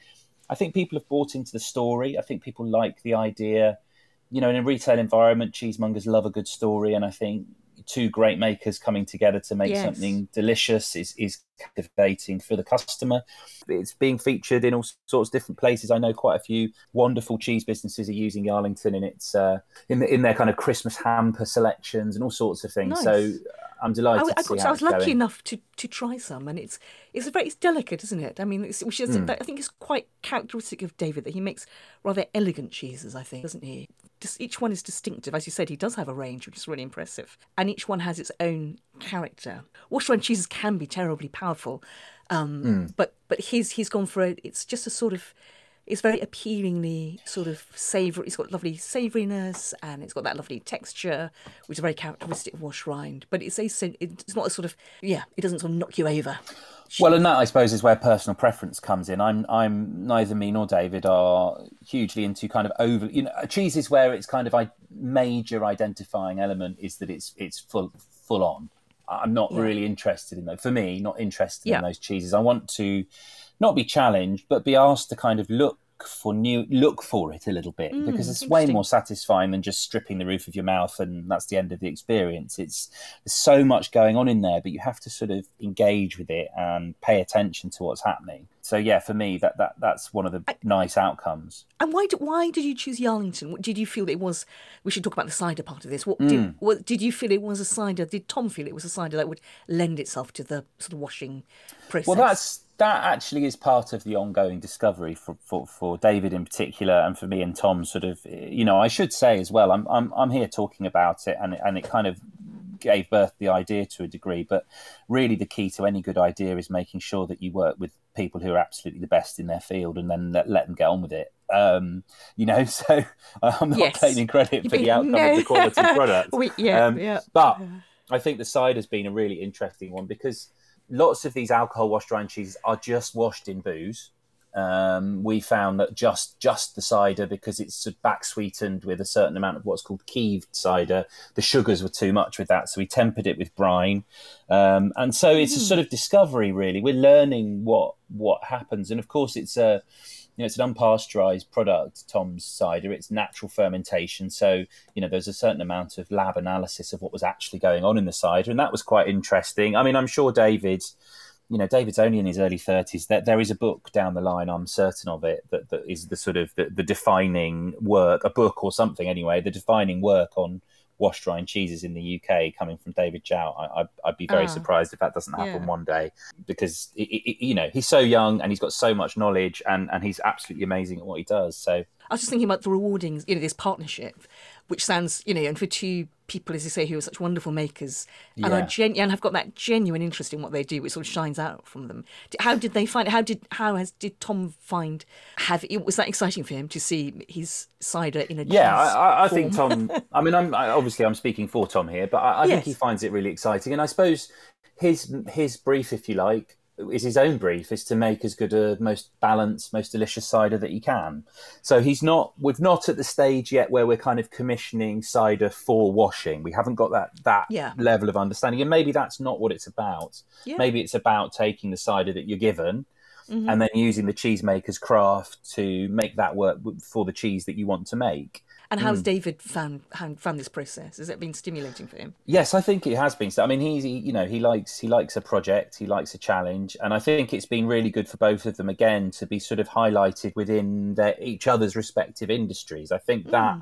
I think people have bought into the story. I think people like the idea. You know, in a retail environment, cheesemongers love a good story, and I think two great makers coming together to make yes. something delicious is, is captivating for the customer. It's being featured in all sorts of different places. I know quite a few wonderful cheese businesses are using Yarlington in its uh, in the, in their kind of Christmas hamper selections and all sorts of things. Nice. So I'm delighted. I, I, I
was lucky
going.
enough to, to try some, and it's it's very it's delicate, isn't it? I mean, it's, which is mm. I think it's quite characteristic of David that he makes rather elegant cheeses. I think, doesn't he? Just each one is distinctive, as you said. He does have a range, which is really impressive, and each one has its own character. Wash rind cheeses can be terribly powerful, um, mm. but but his he's gone for a, it's just a sort of it's very appealingly sort of savoury. It's got lovely savouriness and it's got that lovely texture, which is very characteristic of wash rind. But it's a, it's not a sort of yeah, it doesn't sort of knock you over.
Well, and that I suppose is where personal preference comes in. I'm I'm neither me nor David are hugely into kind of over you know cheeses where it's kind of a major identifying element is that it's it's full full on. I'm not yeah. really interested in that. For me, not interested yeah. in those cheeses. I want to not be challenged, but be asked to kind of look for new look for it a little bit mm, because it's way more satisfying than just stripping the roof of your mouth and that's the end of the experience. It's there's so much going on in there but you have to sort of engage with it and pay attention to what's happening. So yeah for me that, that that's one of the I, nice outcomes.
And why did, why did you choose Yarlington? What did you feel it was we should talk about the cider part of this. What mm. did what did you feel it was a cider? Did Tom feel it was a cider that would lend itself to the sort of washing process?
Well that's that actually is part of the ongoing discovery for, for, for David in particular, and for me and Tom. Sort of, you know, I should say as well. I'm I'm, I'm here talking about it, and and it kind of gave birth the idea to a degree. But really, the key to any good idea is making sure that you work with people who are absolutely the best in their field, and then let, let them get on with it. Um, you know, so I'm not yes. claiming credit for the outcome no. of the quality product.
we, yeah, um, yeah.
But I think the side has been a really interesting one because lots of these alcohol washed rind cheeses are just washed in booze. Um, we found that just just the cider because it's back sweetened with a certain amount of what's called keeved cider. The sugars were too much with that, so we tempered it with brine, um, and so it's mm. a sort of discovery. Really, we're learning what what happens, and of course, it's a you know, it's an unpasteurized product, Tom's cider. It's natural fermentation. So, you know, there's a certain amount of lab analysis of what was actually going on in the cider. And that was quite interesting. I mean, I'm sure David, you know, David's only in his early 30s. That there is a book down the line, I'm certain of it, that, that is the sort of the, the defining work, a book or something anyway, the defining work on washed rind cheeses in the UK coming from David Jowett. I, would be very uh, surprised if that doesn't happen yeah. one day because it, it, you know he's so young and he's got so much knowledge and and he's absolutely amazing at what he does. So
I was just thinking about the rewarding, you know, this partnership, which sounds, you know, and for two people, as you say, who are such wonderful makers and are gen- and have got that genuine interest in what they do, which sort of shines out from them. How did they find? How did how has did Tom find? Have it was that exciting for him to see his cider in a
yeah? I, I think Tom. I mean, I'm I, obviously I'm speaking for Tom here, but I, I yes. think he finds it really exciting, and I suppose his his brief, if you like, is his own brief is to make as good a most balanced most delicious cider that he can so he's not we're not at the stage yet where we're kind of commissioning cider for washing we haven't got that that
Yeah.
level of understanding and maybe that's not what it's about
Yeah.
maybe it's about taking the cider that you're given
Mhm.
and then using the cheesemaker's craft to make that work for the cheese that you want to make
And
Mm.
how's David found, found found this process? Has it been stimulating for him?
Yes, I think it has been. So I mean, he's he, you know he likes he likes a project, he likes a challenge, and I think it's been really good for both of them again to be sort of highlighted within their each other's respective industries. I think that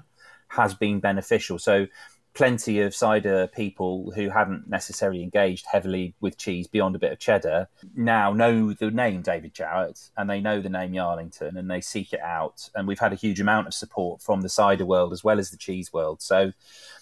has been beneficial. So plenty of cider people who hadn't necessarily engaged heavily with cheese beyond a bit of cheddar now know the name David Jowett and they know the name Yarlington and they seek it out. And we've had a huge amount of support from the cider world as well as the cheese world. So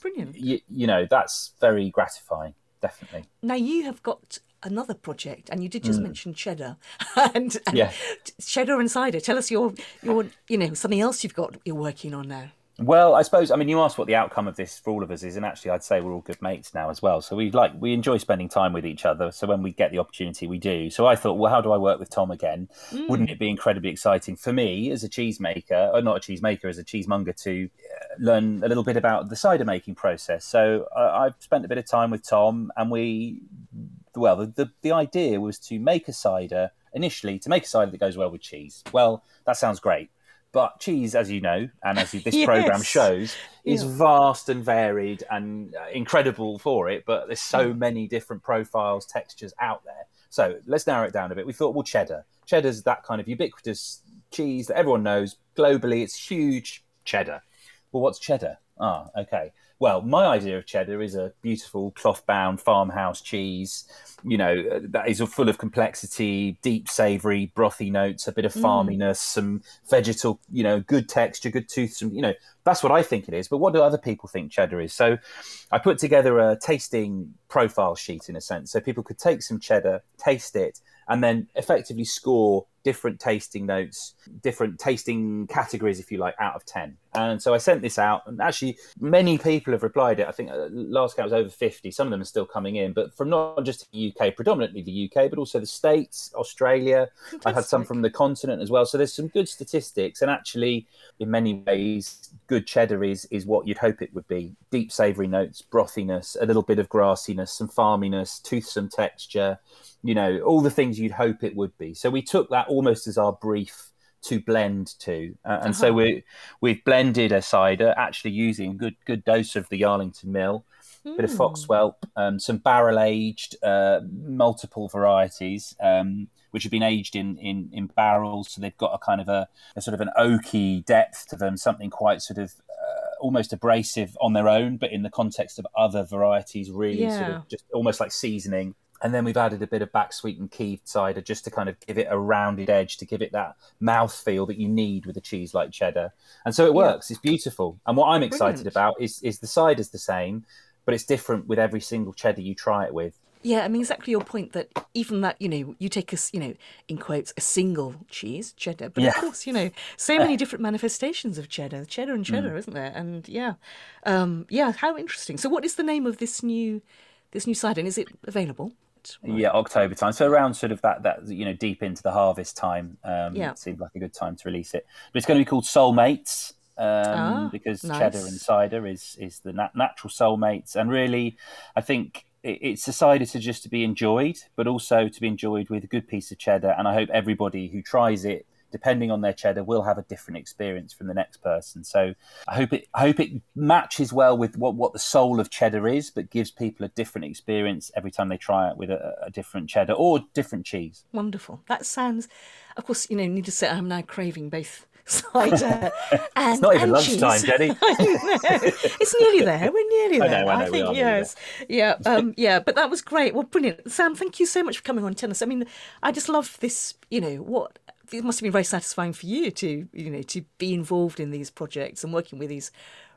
Brilliant.
you, you know that's very gratifying definitely
Now you have got another project, and you did just mention cheddar, and, and
Mm. Yeah.
cheddar and cider. Tell us your your you know something else you've got you're working on now.
Well i suppose i mean you asked what the outcome of this for all of us is and actually i'd say we're all good mates now as well. So we like we enjoy spending time with each other. So when we get the opportunity we do. So i thought well how do i work with tom again? Wouldn't it be incredibly exciting for me as a cheesemaker or not a cheesemaker as a cheesemonger to uh, learn a little bit about the cider making process? So uh, i've spent a bit of time with tom and we well, the, the, the idea was to make a cider initially to make a cider that goes well with cheese. Well, that sounds great. But cheese, as you know, and as this
Yes.
program shows, is
Yeah.
vast and varied and uh, incredible for it. But there's so many different profiles, textures out there. So let's narrow it down a bit. We thought, well, cheddar. Cheddar's that kind of ubiquitous cheese that everyone knows globally. It's huge. Cheddar. Well, what's cheddar? Ah, okay. Well, my idea of cheddar is a beautiful cloth-bound farmhouse cheese. You know that is full of complexity, deep, savoury, brothy notes, a bit of mm. farminess, some vegetal. You know, good texture, good toothsome. You know, that's what I think it is. But what do other people think cheddar is? So, I put together a tasting profile sheet in a sense, so people could take some cheddar, taste it, and then effectively score different tasting notes, different tasting categories, if you like, out of 10. And so I sent this out, and actually, many people have replied it. I think last count was over 50. Some of them are still coming in, but from not just the UK, predominantly the UK, but also the States, Australia. I've had some from the continent as well. So there's some good statistics, and actually, in many ways, good cheddar is is what you'd hope it would be: deep, savoury notes, brothiness, a little bit of grassiness, some farminess, toothsome texture. You know, all the things you'd hope it would be. So we took that almost as our brief to blend to, uh, and so
Uh-huh.
we we've blended a cider, actually using a good good dose of the Yarlington Mill bit of
Hmm.
foxwhelp, um, some barrel aged, uh, multiple varieties, um, which have been aged in, in, in barrels. So they've got a kind of a, a sort of an oaky depth to them, something quite sort of uh, almost abrasive on their own, but in the context of other varieties, really sort of just almost like seasoning. And then we've added a bit of back sweetened keeved cider just to kind of give it a rounded edge, to give it that mouth feel that you need with a cheese like cheddar. And so it works. It's beautiful. And what I'm excited
Brilliant.
about is is the cider's the same, but it's different with every single cheddar you try it with.
Yeah, I mean exactly your point that even that you know you take a you know in quotes a single cheese cheddar, but of course you know so many different manifestations of cheddar, cheddar and
Mm.
cheddar, isn't there? And yeah, um, yeah, how interesting. So what is the name of this new this new cider? And is it available?
Yeah, October time. So around sort of that that you know deep into the harvest time. Um,
Yeah.
it seemed like a good time to release it. But it's going to be called Soulmates. Um,
Ah,
because
nice.
cheddar and cider is is the nat- natural soulmates, and really, I think it, it's a cider to just to be enjoyed, but also to be enjoyed with a good piece of cheddar. And I hope everybody who tries it, depending on their cheddar, will have a different experience from the next person. So I hope it I hope it matches well with what, what the soul of cheddar is, but gives people a different experience every time they try it with a, a different cheddar or different cheese.
Wonderful. That sounds, of course, you know, need to say I'm now craving both cider and
It's not even
and
lunchtime,
cheese.
Jenny.
It's nearly there. We're nearly
I
there.
know, I know, we
think yes, yeah, um, yeah. But that was great. Well, brilliant, Sam. Thank you so much for coming on tennis. I mean, I just love this. You know what. It must have been very satisfying for you to, you know, to be involved in these projects and working with these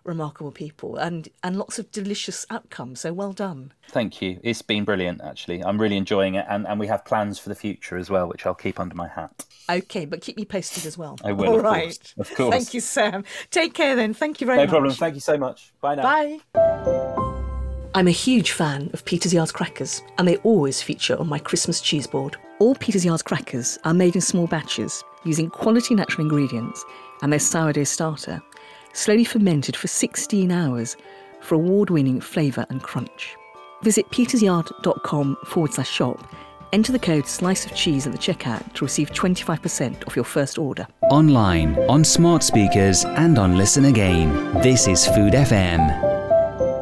remarkable people and and lots of delicious outcomes. So well done.
Thank you. It's been brilliant, actually. I'm really enjoying it, and, and we have plans for the future as well, which I'll keep under my hat.
Okay, but keep me posted as well.
I will,
All
of course. Of course.
Thank you, Sam. Take care then. Thank you very
No
much.
No problem. Thank you so much. Bye now.
Bye. I'm a huge fan of Peter's Yard's crackers, and they always feature on my Christmas cheese board. All Peter's Yard's crackers are made in small batches using quality natural ingredients and their sourdough starter, slowly fermented for 16 hours for award winning flavour and crunch. Visit petersyard.com forward slash shop, enter the code slice of cheese at the checkout to receive 25% off your first order.
Online, on smart speakers, and on Listen Again. This is Food FM.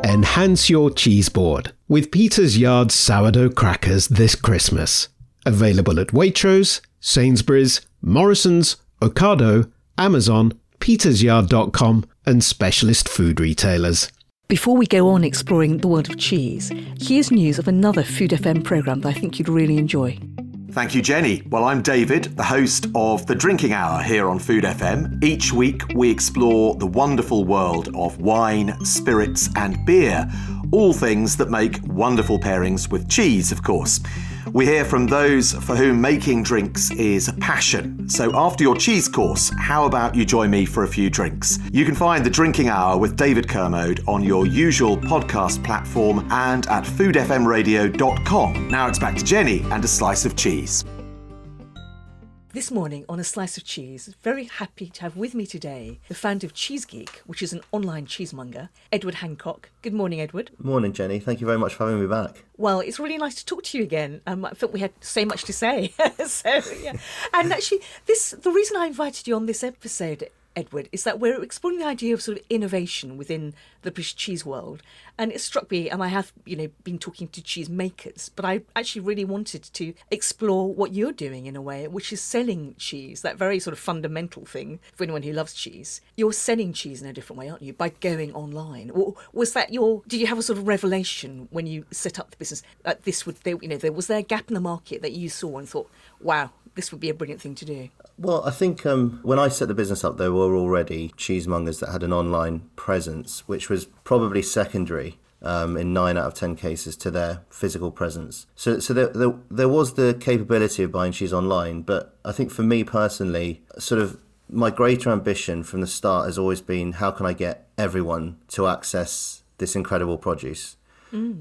Enhance your cheese board with Peter's Yard sourdough crackers this Christmas. Available at Waitrose, Sainsbury's, Morrison's, Ocado, Amazon, petersyard.com, and specialist food retailers.
Before we go on exploring the world of cheese, here's news of another Food FM programme that I think you'd really enjoy.
Thank you, Jenny. Well, I'm David, the host of The Drinking Hour here on Food FM. Each week, we explore the wonderful world of wine, spirits, and beer. All things that make wonderful pairings with cheese, of course. We hear from those for whom making drinks is a passion. So after your cheese course, how about you join me for a few drinks? You can find The Drinking Hour with David Kermode on your usual podcast platform and at foodfmradio.com. Now it's back to Jenny and a slice of cheese.
This morning on A Slice of Cheese, very happy to have with me today the founder of Cheese Geek, which is an online cheesemonger, Edward Hancock. Good morning, Edward.
Morning, Jenny. Thank you very much for having me back.
Well, it's really nice to talk to you again. Um, I felt we had so much to say. so, yeah. And actually, this the reason I invited you on this episode, Edward, is that we're exploring the idea of sort of innovation within the British cheese world. And it struck me, and I have, you know, been talking to cheese makers, but I actually really wanted to explore what you're doing in a way, which is selling cheese, that very sort of fundamental thing for anyone who loves cheese. You're selling cheese in a different way, aren't you, by going online? Or was that your, did you have a sort of revelation when you set up the business that this would, you know, there was there a gap in the market that you saw and thought, wow, this would be a brilliant thing to do?
Well, I think um, when I set the business up, there were already cheesemongers that had an online presence, which was probably secondary um, in nine out of ten cases to their physical presence. So, so there, there, there was the capability of buying cheese online, but I think for me personally, sort of my greater ambition from the start has always been how can I get everyone to access this incredible produce.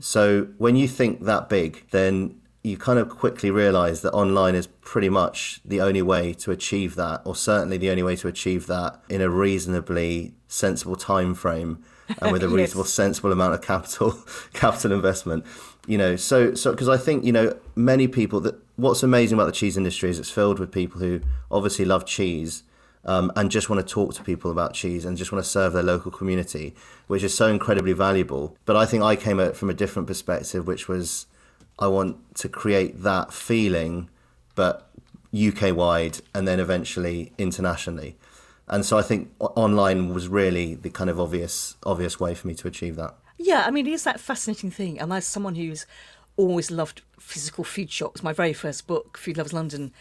So when you think that big, then you kind of quickly realize that online is pretty much the only way to achieve that or certainly the only way to achieve that in a reasonably sensible time frame and with a
Yes.
reasonable sensible amount of capital capital investment you know so so because i think you know many people that what's amazing about the cheese industry is it's filled with people who obviously love cheese um, and just want to talk to people about cheese and just want to serve their local community, which is so incredibly valuable. But I think I came at it from a different perspective, which was I want to create that feeling, but UK wide and then eventually internationally. And so I think online was really the kind of obvious obvious way for me to achieve that.
Yeah, I mean, it is that fascinating thing. And as someone who's always loved physical food shops, my very first book, Food Loves London,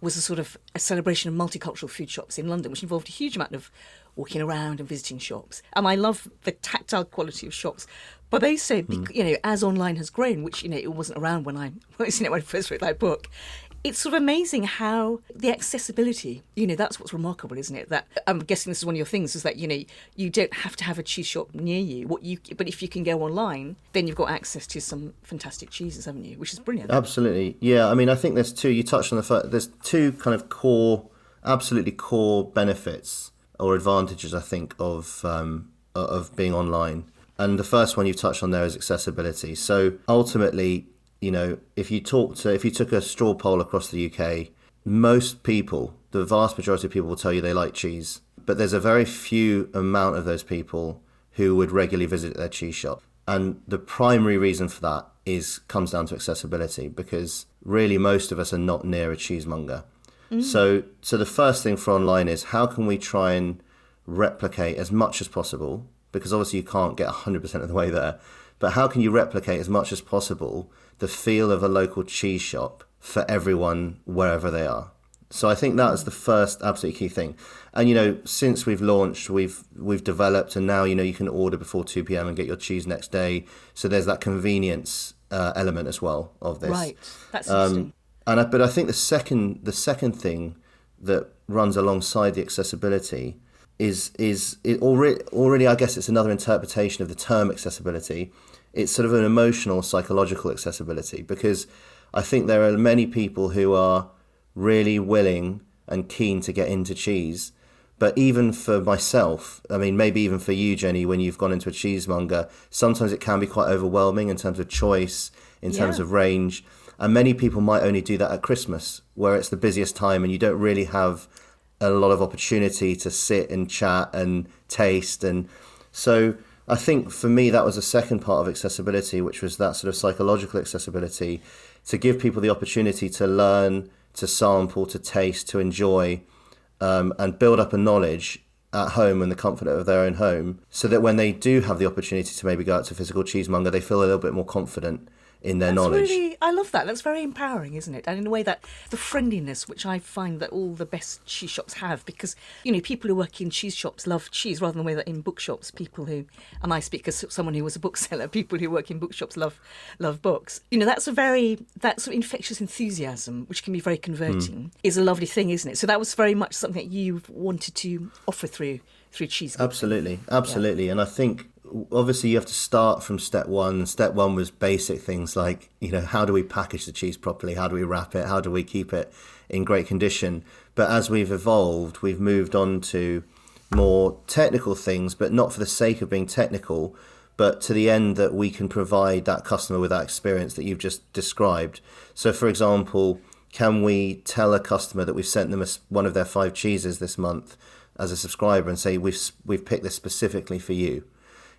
was a sort of a celebration of multicultural food shops in London, which involved a huge amount of walking around and visiting shops. And I love the tactile quality of shops. But they say, bec- you know, as online has grown, which you know it wasn't around when I, you know, when I first wrote that book, it's sort of amazing how the accessibility, you know, that's what's remarkable, isn't it? That I'm guessing this is one of your things, is that you know you don't have to have a cheese shop near you. What you, but if you can go online, then you've got access to some fantastic cheeses, haven't you? Which is brilliant.
Absolutely, yeah. I mean, I think there's two. You touched on the first. There's two kind of core, absolutely core benefits or advantages. I think of um, of being online, and the first one you've touched on there is accessibility. So ultimately, you know, if you talk to, if you took a straw poll across the UK, most people, the vast majority of people, will tell you they like cheese, but there's a very few amount of those people who would regularly visit their cheese shop. And the primary reason for that is comes down to accessibility because really most of us are not near a cheesemonger. Mm. So so the first thing for online is how can we try and replicate as much as possible because obviously you can't get 100% of the way there. But how can you replicate as much as possible the feel of a local cheese shop for everyone wherever they are? So I think that is the first absolutely key thing. And you know, since we've launched, we've we've developed, and now you know you can order before two p.m. and get your cheese next day. So there's that convenience uh, element as well of this.
Right, that's interesting.
Um, and I, but I think the second the second thing that runs alongside the accessibility is is it already already I guess it's another interpretation of the term accessibility. It's sort of an emotional psychological accessibility because I think there are many people who are really willing and keen to get into cheese. But even for myself, I mean, maybe even for you, Jenny, when you've gone into a cheesemonger, sometimes it can be quite overwhelming in terms of choice, in terms of range. And many people might only do that at Christmas, where it's the busiest time and you don't really have a lot of opportunity to sit and chat and taste. And so I think for me, that was the second part of accessibility, which was that sort of psychological accessibility to give people the opportunity to learn, to sample, to taste, to enjoy, um, and build up a knowledge at home in the comfort of their own home so that when they do have the opportunity to maybe go out to a physical cheesemonger, they feel a little bit more confident in their
That's
knowledge.
really, I love that. That's very empowering, isn't it? And in a way that the friendliness, which I find that all the best cheese shops have, because you know people who work in cheese shops love cheese rather than the way that in bookshops people who, and I speak as someone who was a bookseller, people who work in bookshops love love books. You know that's a very that sort of infectious enthusiasm, which can be very converting, hmm. is a lovely thing, isn't it? So that was very much something that you wanted to offer through through cheese.
Absolutely, absolutely. And I think obviously you have to start from step one. Step one was basic things like, you know, how do we package the cheese properly? How do we wrap it? How do we keep it in great condition? But as we've evolved, we've moved on to more technical things, but not for the sake of being technical, but to the end that we can provide that customer with that experience that you've just described. So, for example, can we tell a customer that we've sent them a one of their five cheeses this month as a subscriber and say we've we've picked this specifically for you?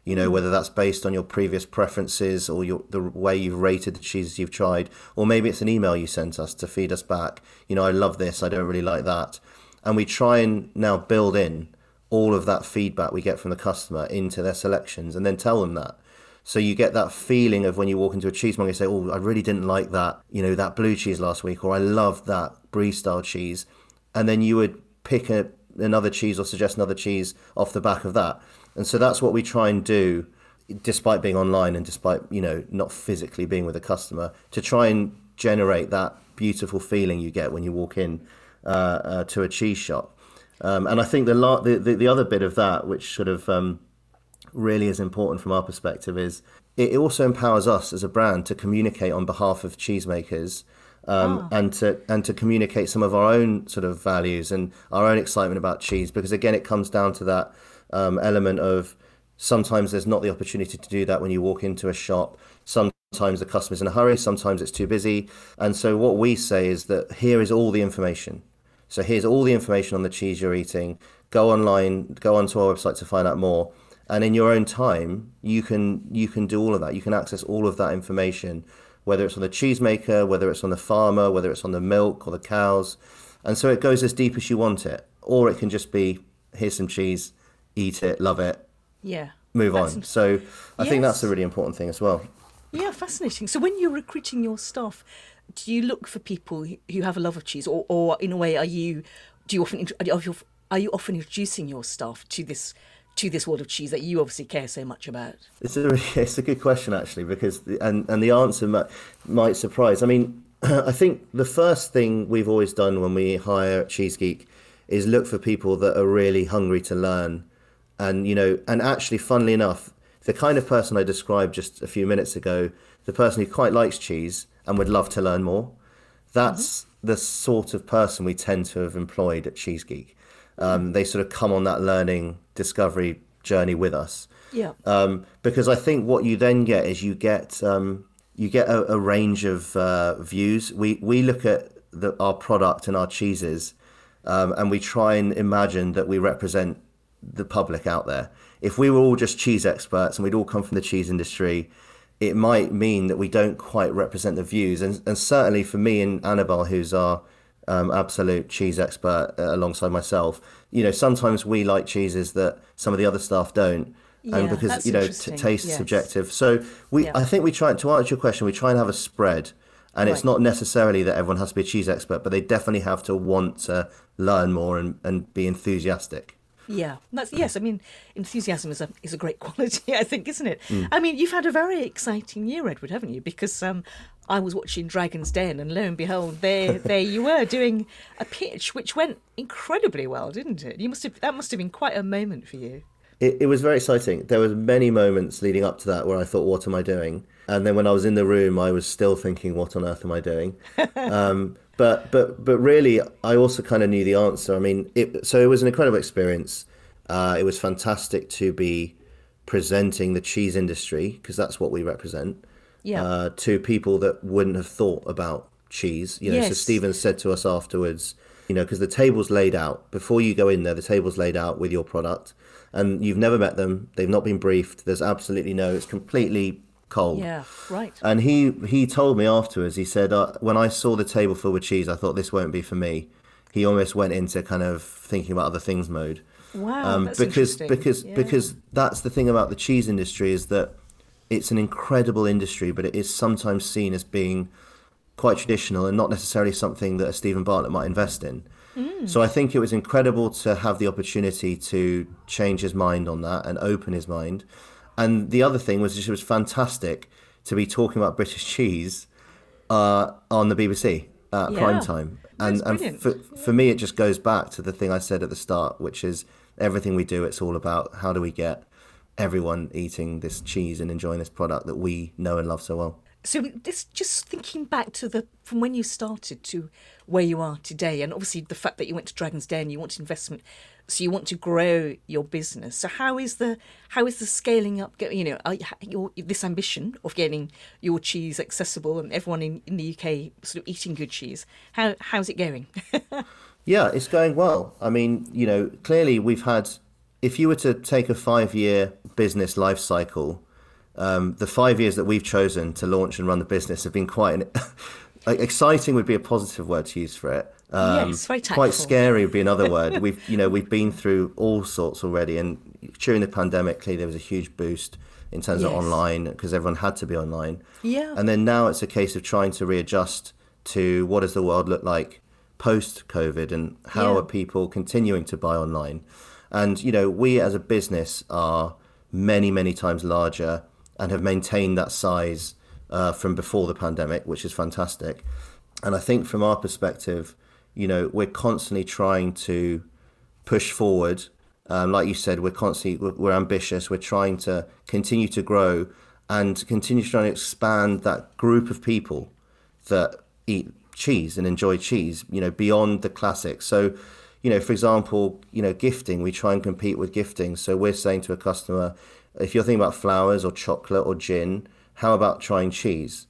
You know, whether that's based on your previous preferences or your the way you've rated the cheeses you've tried, or maybe it's an email you sent us to feed us back. You know, I love this, I don't really like that, and we try and now build in all of that feedback we get from the customer into their selections, and then tell them that. So you get that feeling of when you walk into a cheesemonger, and say, "Oh, I really didn't like that, you know, that blue cheese last week," or "I loved that brie style cheese," and then you would pick a, another cheese or suggest another cheese off the back of that. And so that's what we try and do, despite being online and despite you know not physically being with a customer, to try and generate that beautiful feeling you get when you walk in uh, uh, to a cheese shop. Um, and I think the, la- the the the other bit of that, which sort of um, really is important from our perspective is it also empowers us as a brand to communicate on behalf of cheesemakers um, and to and to communicate some of our own sort of values and our own excitement about cheese because again it comes down to that um, element of sometimes there's not the opportunity to do that when you walk into a shop sometimes the customer's in a hurry sometimes it's too busy and so what we say is that here is all the information so here's all the information on the cheese you're eating. Go online, go onto our website to find out more. And in your own time, you can you can do all of that. You can access all of that information, whether it's on the cheesemaker, whether it's on the farmer, whether it's on the milk or the cows. And so it goes as deep as you want it. Or it can just be here's some cheese, eat it, love it,
Yeah.
move
That's
on. So I think that's a really important thing as well.
Yeah, fascinating. So when you're recruiting your staff, do you look for people who- who have a love of cheese, or, or in a way, are you do you often are you, are you often introducing your staff to this to this world of cheese that you obviously care so much about?
It's a it's a good question actually because the, and and the answer might, might surprise. I mean, I think the first thing we've always done when we hire at Cheese Geek is look for people that are really hungry to learn, and you know, and actually, funnily enough, the kind of person I described just a few minutes ago, the person who quite likes cheese and would love to learn more, that's the sort of person we tend to have employed at Cheese Geek. Um, they sort of come on that learning discovery journey with us
Yeah.
um, because I think what you then get is you get um, you get a, a range of uh, views. We we look at the, our product and our cheeses, um, and we try and imagine that we represent the public out there. If we were all just cheese experts and we'd all come from the cheese industry, it might mean that we don't quite represent the views. And and certainly for me and Annabelle, who's our um, absolute cheese expert uh, alongside myself, you know, sometimes we like cheeses that some of the other staff don't.
Yeah,
and because you know, t- taste is
yes.
subjective. So we,
Yeah.
I think we try to answer your question. We try and have a spread, and it's not necessarily that everyone has to be a cheese expert, but they definitely have to want to learn more and, and be enthusiastic.
Yeah, that's yes. I mean, enthusiasm is a is a great quality, I think, isn't it? I mean, you've had a very exciting year, Edward, haven't you? Because um, I was watching Dragon's Den, and lo and behold, there there you were doing a pitch which went incredibly well, didn't it? You must have that must have been quite a moment for you.
It, it was very exciting. There was many moments leading up to that where I thought, "What am I doing?" and then when I was in the room, I was still thinking, "What on earth am I doing?" um, but but but really, I also kind of knew the answer. I mean, it, so it was an incredible experience. Uh, it was fantastic to be presenting the cheese industry because that's what we represent
Yeah.
uh, to people that wouldn't have thought about cheese. You know, so
Yes.
Steven said to us afterwards, you know, because the table's laid out before you go in there. The table's laid out with your product, and you've never met them. They've not been briefed. There's absolutely no. It's completely cold.
yeah. Right.
And he he told me afterwards. He said, uh, when I saw the table filled with cheese, I thought this won't be for me. He almost went into kind of thinking about other things mode
Wow.
um,
that's
because because
Yeah.
because that's the thing about the cheese industry is that it's an incredible industry, but it is sometimes seen as being quite traditional and not necessarily something that a Steven Bartlett might invest in. So I think it was incredible to have the opportunity to change his mind on that and open his mind. And the other thing was it was fantastic to be talking about British cheese uh, on the BBC at
Yeah.
prime time. And, and for, for me, it just goes back to the thing I said at the start, which is everything we do, it's all about how do we get everyone eating this cheese and enjoying this product that we know and love so well.
So this just thinking back to the from when you started to where you are today, and obviously the fact that you went to Dragon's Den, you wanted investment, so you want to grow your business. So how is the how is the scaling up? You know, your this ambition of getting your cheese accessible and everyone in, in the UK sort of eating good cheese. How how's it going?
Yeah, it's going well. I mean, you know, clearly we've had, if you were to take a five year business life cycle, um, the five years that we've chosen to launch and run the business have been quite an, exciting would be a positive word to use for it. Um,
Yes, very
quite scary would be another word. We've, you know, we've been through all sorts already, and during the pandemic, clearly there was a huge boost in terms of online because everyone had to be online.
Yeah.
And then now it's a case of trying to readjust to what does the world look like post COVID and how
Yeah.
are people continuing to buy online. And, you know, we as a business are many, many times larger and have maintained that size uh, from before the pandemic, which is fantastic. And I think from our perspective, you know, we're constantly trying to push forward. Um, like you said, we're constantly we're, we're ambitious. We're trying to continue to grow and continue to try and expand that group of people that eat cheese and enjoy cheese. You know, beyond the classics. So, you know, for example, you know, gifting. We try and compete with gifting. So we're saying to a customer, if you're thinking about flowers or chocolate or gin, how about trying cheese?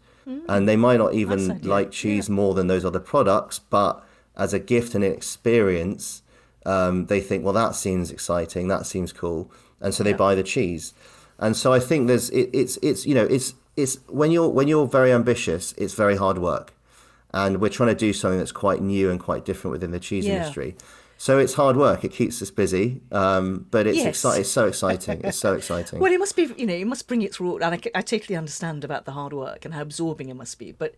And they might not even like cheese more than those other products, but as a gift and an experience, um, they think, well, that seems exciting, that seems cool, and so they buy the cheese. And so I think there's it, it's it's you know it's it's when you're when you're very ambitious, it's very hard work, and we're trying to do something that's quite new and quite different within the cheese
Yeah.
industry. So it's hard work. It keeps us busy, um, but it's
Yes.
exci- It's so exciting. It's so exciting.
Well, it must be, you know, it must bring its raw. And I totally understand about the hard work and how absorbing it must be, but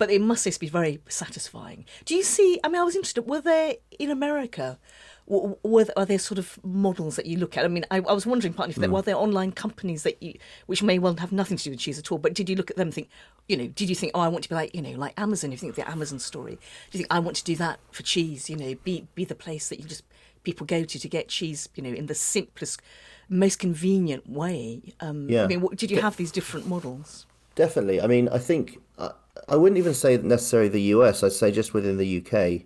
but it must just be very satisfying. Do you see? I mean, I was interested. Were there in America? Were there, are there sort of models that you look at? I mean, I, I was wondering partly if there were there online companies that you, which may well have nothing to do with cheese at all. But did you look at them and think, you know, did you think, oh, I want to be like, you know, like Amazon? You think of the Amazon story? Do you think I want to do that for cheese? You know, be be the place that you just people go to to get cheese. You know, in the simplest, most convenient way. Um,
Yeah.
I mean, what, did you have these different models?
Definitely. I mean, I think I, I wouldn't even say necessarily the US. I'd say just within the UK.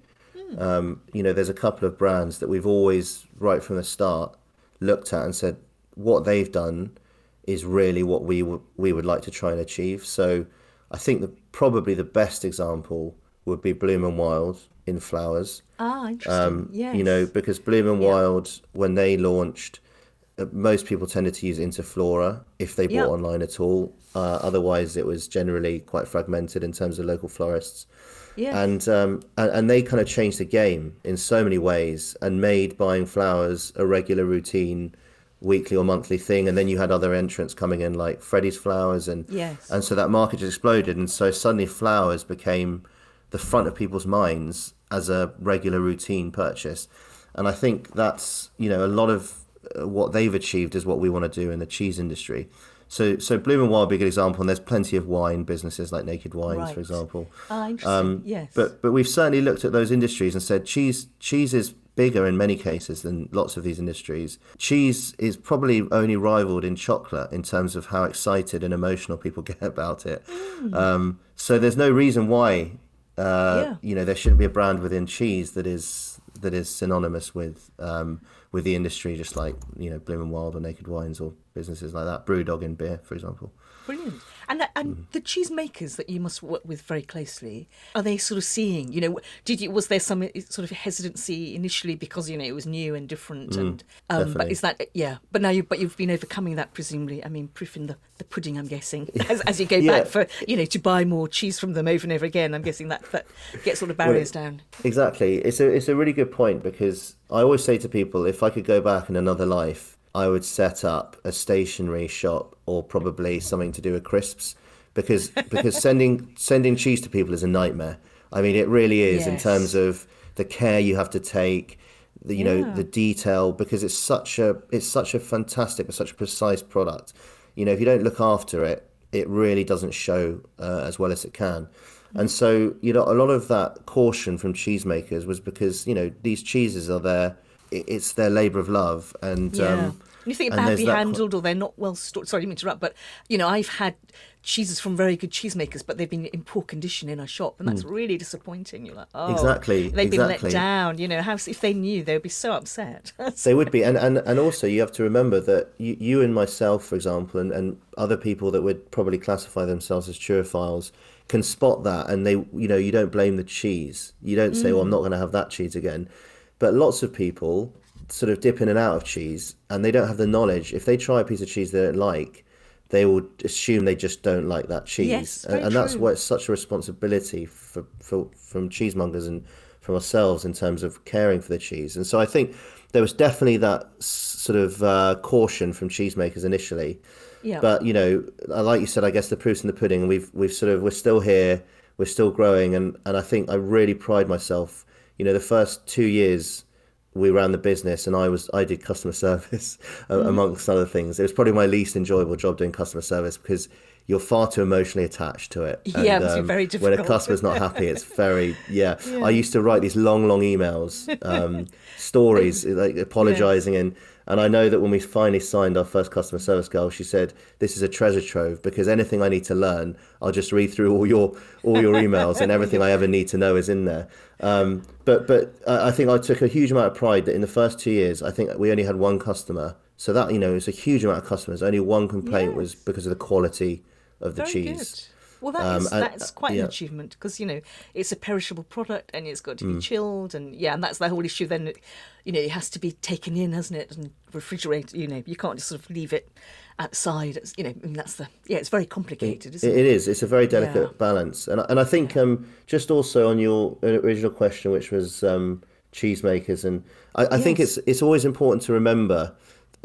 Um, you know, there's a couple of brands that we've always, right from the start, looked at and said what they've done is really what we would we would like to try and achieve. So, I think the probably the best example would be Bloom and Wild in flowers.
Ah, interesting. yes.
Um, You know, because Bloom and Wild, when they launched, most people tended to use Interflora if they bought
Yeah.
online at all. Uh, otherwise, it was generally quite fragmented in terms of local florists.
yeah.
And, um, and and they kind of changed the game in so many ways and made buying flowers a regular routine, weekly or monthly thing. And then you had other entrants coming in like Freddie's Flowers, and
Yes.
and so that market just exploded. And so suddenly flowers became the front of people's minds as a regular routine purchase. And I think that's you know a lot of what they've achieved is what we want to do in the cheese industry. So so Bloom and Wild be a good example, and there's plenty of wine businesses like Naked Wines,
Right.
for example.
ah, interesting.
Um,
yes.
But but we've certainly looked at those industries and said cheese cheese is bigger in many cases than lots of these industries. Cheese is probably only rivaled in chocolate in terms of how excited and emotional people get about it. Mm. Um, so there's no reason why uh, yeah. you know there shouldn't be a brand within cheese that is that is synonymous with um, with the industry, just like you know Bloom and Wild or Naked Wines or businesses like that. BrewDog in beer, for example.
Brilliant. And and mm. the cheese makers that you must work with very closely, are they sort of seeing? You know, did you was there some sort of hesitancy initially because you know it was new and different, mm, and um, but is that yeah? But now you but you've been overcoming that presumably. I mean, proof in the, the pudding, I'm guessing. As, as you go yeah. back for you know to buy more cheese from them over and over again, I'm guessing that that gets all the barriers well, down.
Exactly. It's a it's a really good point because I always say to people, if I could go back in another life I would set up a stationery shop or probably something to do with crisps because because sending sending cheese to people is a nightmare. I mean, it really is yes. in terms of the care you have to take, the, you yeah. know, the detail because it's such a it's such a fantastic, but such a precise product. You know, if you don't look after it, it really doesn't show uh, as well as it can. And so, you know, a lot of that caution from cheesemakers was because you know these cheeses are there it's their labour of love, and
yeah. um, you think badly handled or they're not well stored. Sorry, to interrupt, but you know, I've had cheeses from very good cheesemakers, but they've been in poor condition in a shop, and that's mm. really disappointing. You're like, oh,
exactly,
they've
exactly.
been let down. You know, how if they knew, they would be so upset.
they would be, and, and and also you have to remember that you, you and myself, for example, and, and other people that would probably classify themselves as turophiles can spot that, and they, you know, you don't blame the cheese. You don't say, mm. "Well, I'm not going to have that cheese again." But lots of people sort of dip in and out of cheese and they don't have the knowledge. If they try a piece of cheese they don't like, they will assume they just don't like that cheese.
Yes,
and, and that's why it's such a responsibility for, for from cheesemongers and from ourselves in terms of caring for the cheese. And so I think there was definitely that sort of uh, caution from cheesemakers initially. Yeah. But you know, like you said, I guess the proof's in the pudding, we've we've sort of we're still here, we're still growing, and and I think I really pride myself you know, the first two years we ran the business and I was I did customer service mm. amongst other things. It was probably my least enjoyable job doing customer service because you're far too emotionally attached to it.
And, yeah, it's um, very difficult.
When a customer's not happy, it's very yeah. yeah. I used to write these long, long emails, um, stories like apologizing yeah. and and I know that when we finally signed our first customer service girl, she said, "This is a treasure trove because anything I need to learn, I'll just read through all your all your emails, and everything I ever need to know is in there." Um, but but I think I took a huge amount of pride that in the first two years, I think we only had one customer, so that you know it's a huge amount of customers. Only one complaint yes. was because of the quality of the
Very
cheese.
Good. Well, that um, is, that's quite yeah. an achievement because you know it's a perishable product and it's got to be mm. chilled and yeah, and that's the whole issue. Then you know it has to be taken in, hasn't it, and refrigerated. You know, you can't just sort of leave it outside. It's, you know, I mean, that's the yeah, it's very complicated, isn't it?
It is. It's a very delicate yeah. balance, and and I think um, just also on your original question, which was um, cheesemakers, and I, I yes. think it's it's always important to remember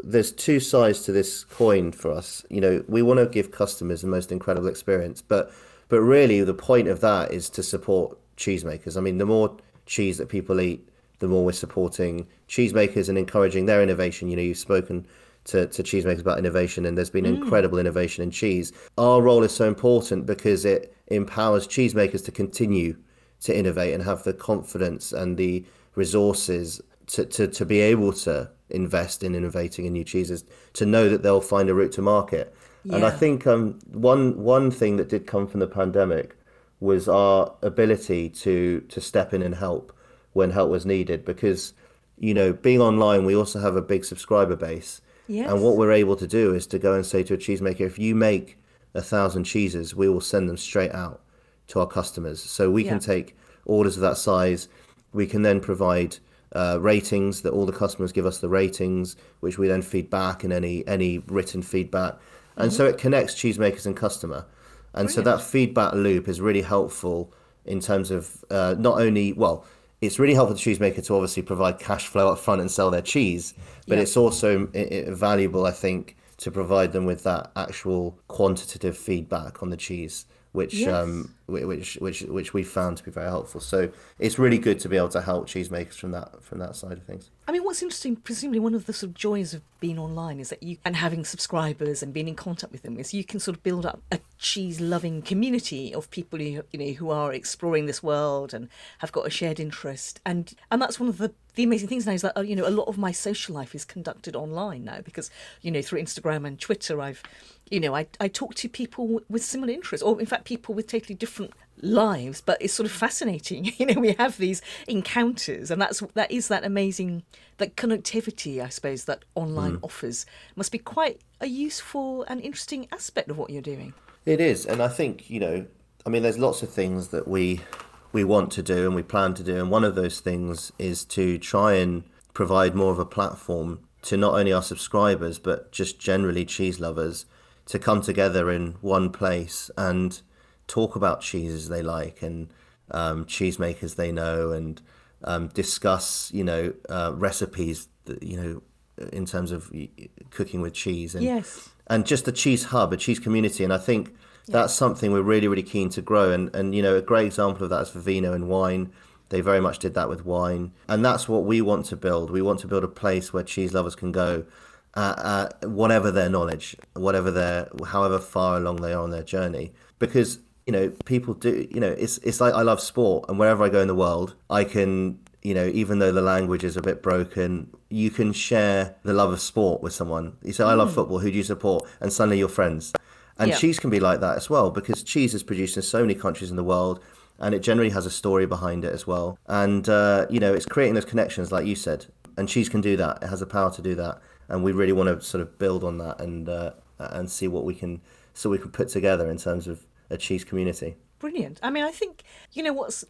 there's two sides to this coin for us. You know, we want to give customers the most incredible experience, but but really the point of that is to support cheesemakers. I mean, the more cheese that people eat, the more we're supporting cheesemakers and encouraging their innovation. You know, you've spoken to, to cheesemakers about innovation, and there's been mm. incredible innovation in cheese. Our role is so important because it empowers cheesemakers to continue to innovate and have the confidence and the resources to, to, to be able to invest in innovating in new cheeses to know that they'll find a route to market. Yeah. And I think um, one one thing that did come from the pandemic was our ability to to step in and help when help was needed because you know being online we also have a big subscriber base yes. and what we're able to do is to go and say to a cheesemaker if you make a thousand cheeses we will send them straight out to our customers so we yeah. can take orders of that size we can then provide uh, ratings that all the customers give us the ratings, which we then feed back in any any written feedback, and mm-hmm. so it connects cheesemakers and customer, and Brilliant. so that feedback loop is really helpful in terms of uh, not only well. It's really helpful to cheesemaker to obviously provide cash flow up front and sell their cheese, but it's also valuable, I think, to provide them with that actual quantitative feedback on the cheese which yes. um, which which which we found to be very helpful. So it's really good to be able to help cheesemakers from that from that side of things.
I mean, what's interesting, presumably one of the sort of joys of being online is that you and having subscribers and being in contact with them is you can sort of build up a cheese-loving community of people who you know who are exploring this world and have got a shared interest, and and that's one of the the amazing things now is that uh, you know a lot of my social life is conducted online now because you know through Instagram and Twitter I've you know I, I talk to people with similar interests or in fact people with totally different lives but it's sort of fascinating you know we have these encounters and that's that is that amazing that connectivity I suppose that online mm. offers must be quite a useful and interesting aspect of what you're doing
it is and I think you know I mean there's lots of things that we we want to do and we plan to do. And one of those things is to try and provide more of a platform to not only our subscribers, but just generally cheese lovers to come together in one place and talk about cheeses they like and um, cheesemakers they know and um, discuss, you know, uh, recipes, that, you know, in terms of cooking with cheese and
yes.
and just a cheese hub, a cheese community. And I think that's something we're really really keen to grow. And and you know a great example of that is Vivino and wine. They very much did that with wine. And that's what we want to build. We want to build a place where cheese lovers can go uh, uh, whatever their knowledge whatever their however far along they are on their journey. Because you know people do you know it's it's like I love sport and wherever I go in the world I can you know even though the language is a bit broken you can share the love of sport with someone you say I love mm. football who do you support and suddenly you're friends and yeah. cheese can be like that as well because cheese is produced in so many countries in the world and it generally has a story behind it as well. And, uh, you know, it's creating those connections, like you said. And cheese can do that. It has the power to do that. And we really want to sort of build on that and, uh, and see what we can, so we can put together in terms of a cheese community.
Brilliant. I mean, I think, you know, what's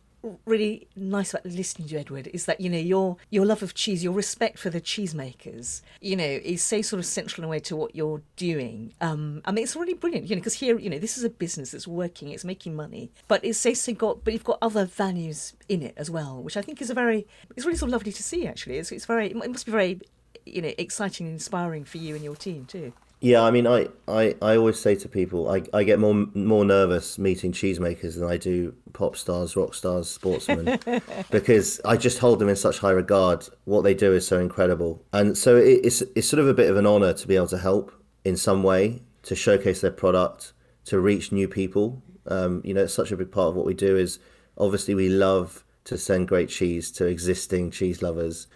really nice about listening to Edward is that you know your your love of cheese, your respect for the cheesemakers, you know, is so sort of central in a way to what you're doing. Um, I mean, it's really brilliant, you know, because here, you know, this is a business that's working, it's making money, but it's also got, but you've got other values in it as well, which I think is a very, it's really sort of lovely to see. Actually, it's it's very, it must be very, you know, exciting and inspiring for you and your team too.
Yeah, I mean, I, I, I always say to people, I, I get more more nervous meeting cheesemakers than I do pop stars, rock stars, sportsmen, because I just hold them in such high regard. What they do is so incredible, and so it, it's it's sort of a bit of an honor to be able to help in some way to showcase their product, to reach new people. Um, you know, it's such a big part of what we do. Is obviously we love to send great cheese to existing cheese lovers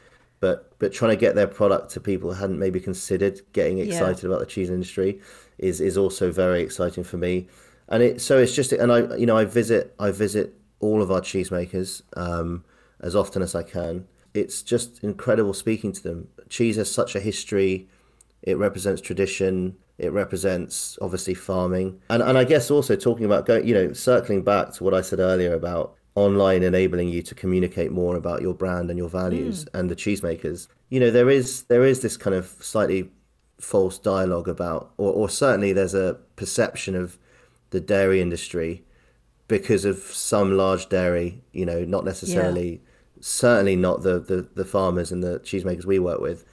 but but trying to get their product to people who hadn't maybe considered getting excited yeah. about the cheese industry is is also very exciting for me. And it so it's just and I you know I visit I visit all of our cheesemakers um, as often as I can. It's just incredible speaking to them. Cheese has such a history. It represents tradition. It represents obviously farming, and and I guess also talking about going, you know, circling back to what I said earlier about online enabling you to communicate more about your brand and your values mm. and the cheesemakers you know there is there is this kind of slightly false dialogue about or, or certainly there's a perception of the dairy industry because of some large dairy you know not necessarily yeah. certainly not the, the the farmers and the cheesemakers we work with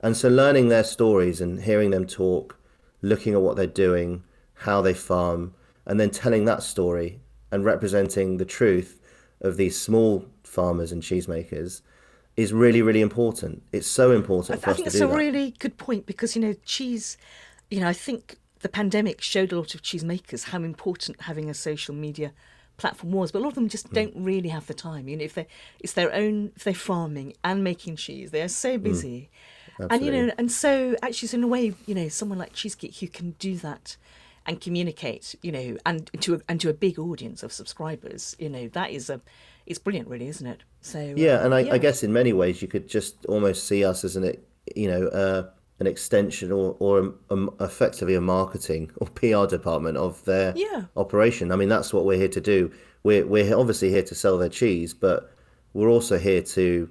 and so learning their stories and hearing them talk looking at what they're doing how they farm and then telling that story and representing the truth of these small farmers and cheesemakers is really, really important. It's so important for I, us
I think
to do
that's
a
really good point because, you know, cheese, you know, I think the pandemic showed a lot of cheesemakers how important having a social media platform was, but a lot of them just mm. don't really have the time. You know, if they it's their own, if they're farming and making cheese, they are so mm. busy. Mm. And you know, and so actually, so in a way, you know, someone like Cheesegeek who can do that and communicate, you know, and to a, and to a big audience of subscribers, you know, that is a it's brilliant, really, isn't it? So uh,
yeah, and I, yeah. I guess in many ways you could just almost see us as an you know uh, an extension or or a, a, effectively a marketing or PR department of their
yeah.
operation. I mean, that's what we're here to do. We're we're obviously here to sell their cheese, but we're also here to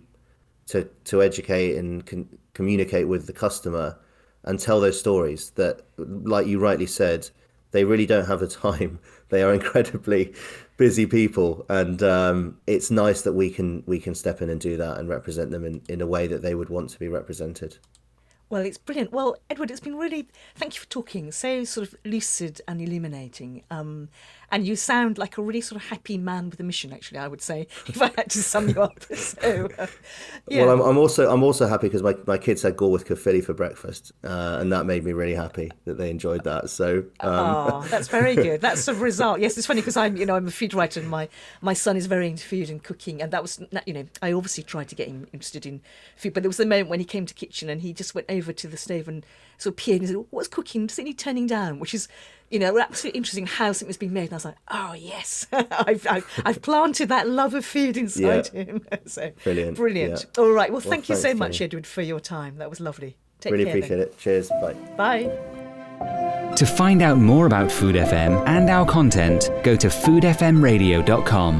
to to educate and con- communicate with the customer and tell those stories that, like you rightly said, they really don't have the time. They are incredibly busy people, and um, it's nice that we can we can step in and do that and represent them in, in a way that they would want to be represented.
Well, it's brilliant. Well, Edward, it's been really. Thank you for talking. So sort of lucid and illuminating. Um, and you sound like a really sort of happy man with a mission. Actually, I would say if I had to sum you up. So, uh,
yeah. Well, I'm, I'm, also I'm also happy because my, my kids had Gorwydd Caerphilly for breakfast, uh, and that made me really happy that they enjoyed that. So,
um... oh, that's very good. That's the result. Yes, it's funny because I'm you know I'm a food writer and my my son is very into food and cooking, and that was you know I obviously tried to get him interested in food, but there was a moment when he came to kitchen and he just went over to the stove and sort of peered and said, "What's cooking? Does it need turning down?" Which is you know, absolutely interesting how something's been made. And I was like, oh, yes, I've, I've, I've, planted that love of food inside yeah. him. so
Brilliant.
Brilliant. Yeah. All right. Well, well thank you so much, Edward, for your time. That was lovely.
Take really care, appreciate then. it. Cheers. Bye.
Bye.
To find out more about Food FM and our content, go to foodfmradio.com.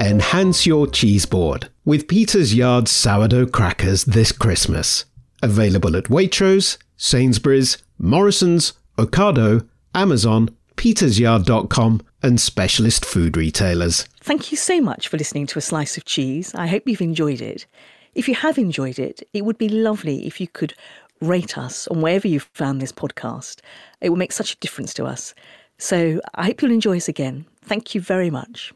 Enhance your cheese board with Peter's Yard sourdough crackers this Christmas. Available at Waitrose, Sainsbury's, Morrison's, Ocado, Amazon, petersyard.com, and specialist food retailers.
Thank you so much for listening to A Slice of Cheese. I hope you've enjoyed it. If you have enjoyed it, it would be lovely if you could rate us on wherever you've found this podcast. It will make such a difference to us. So I hope you'll enjoy us again. Thank you very much.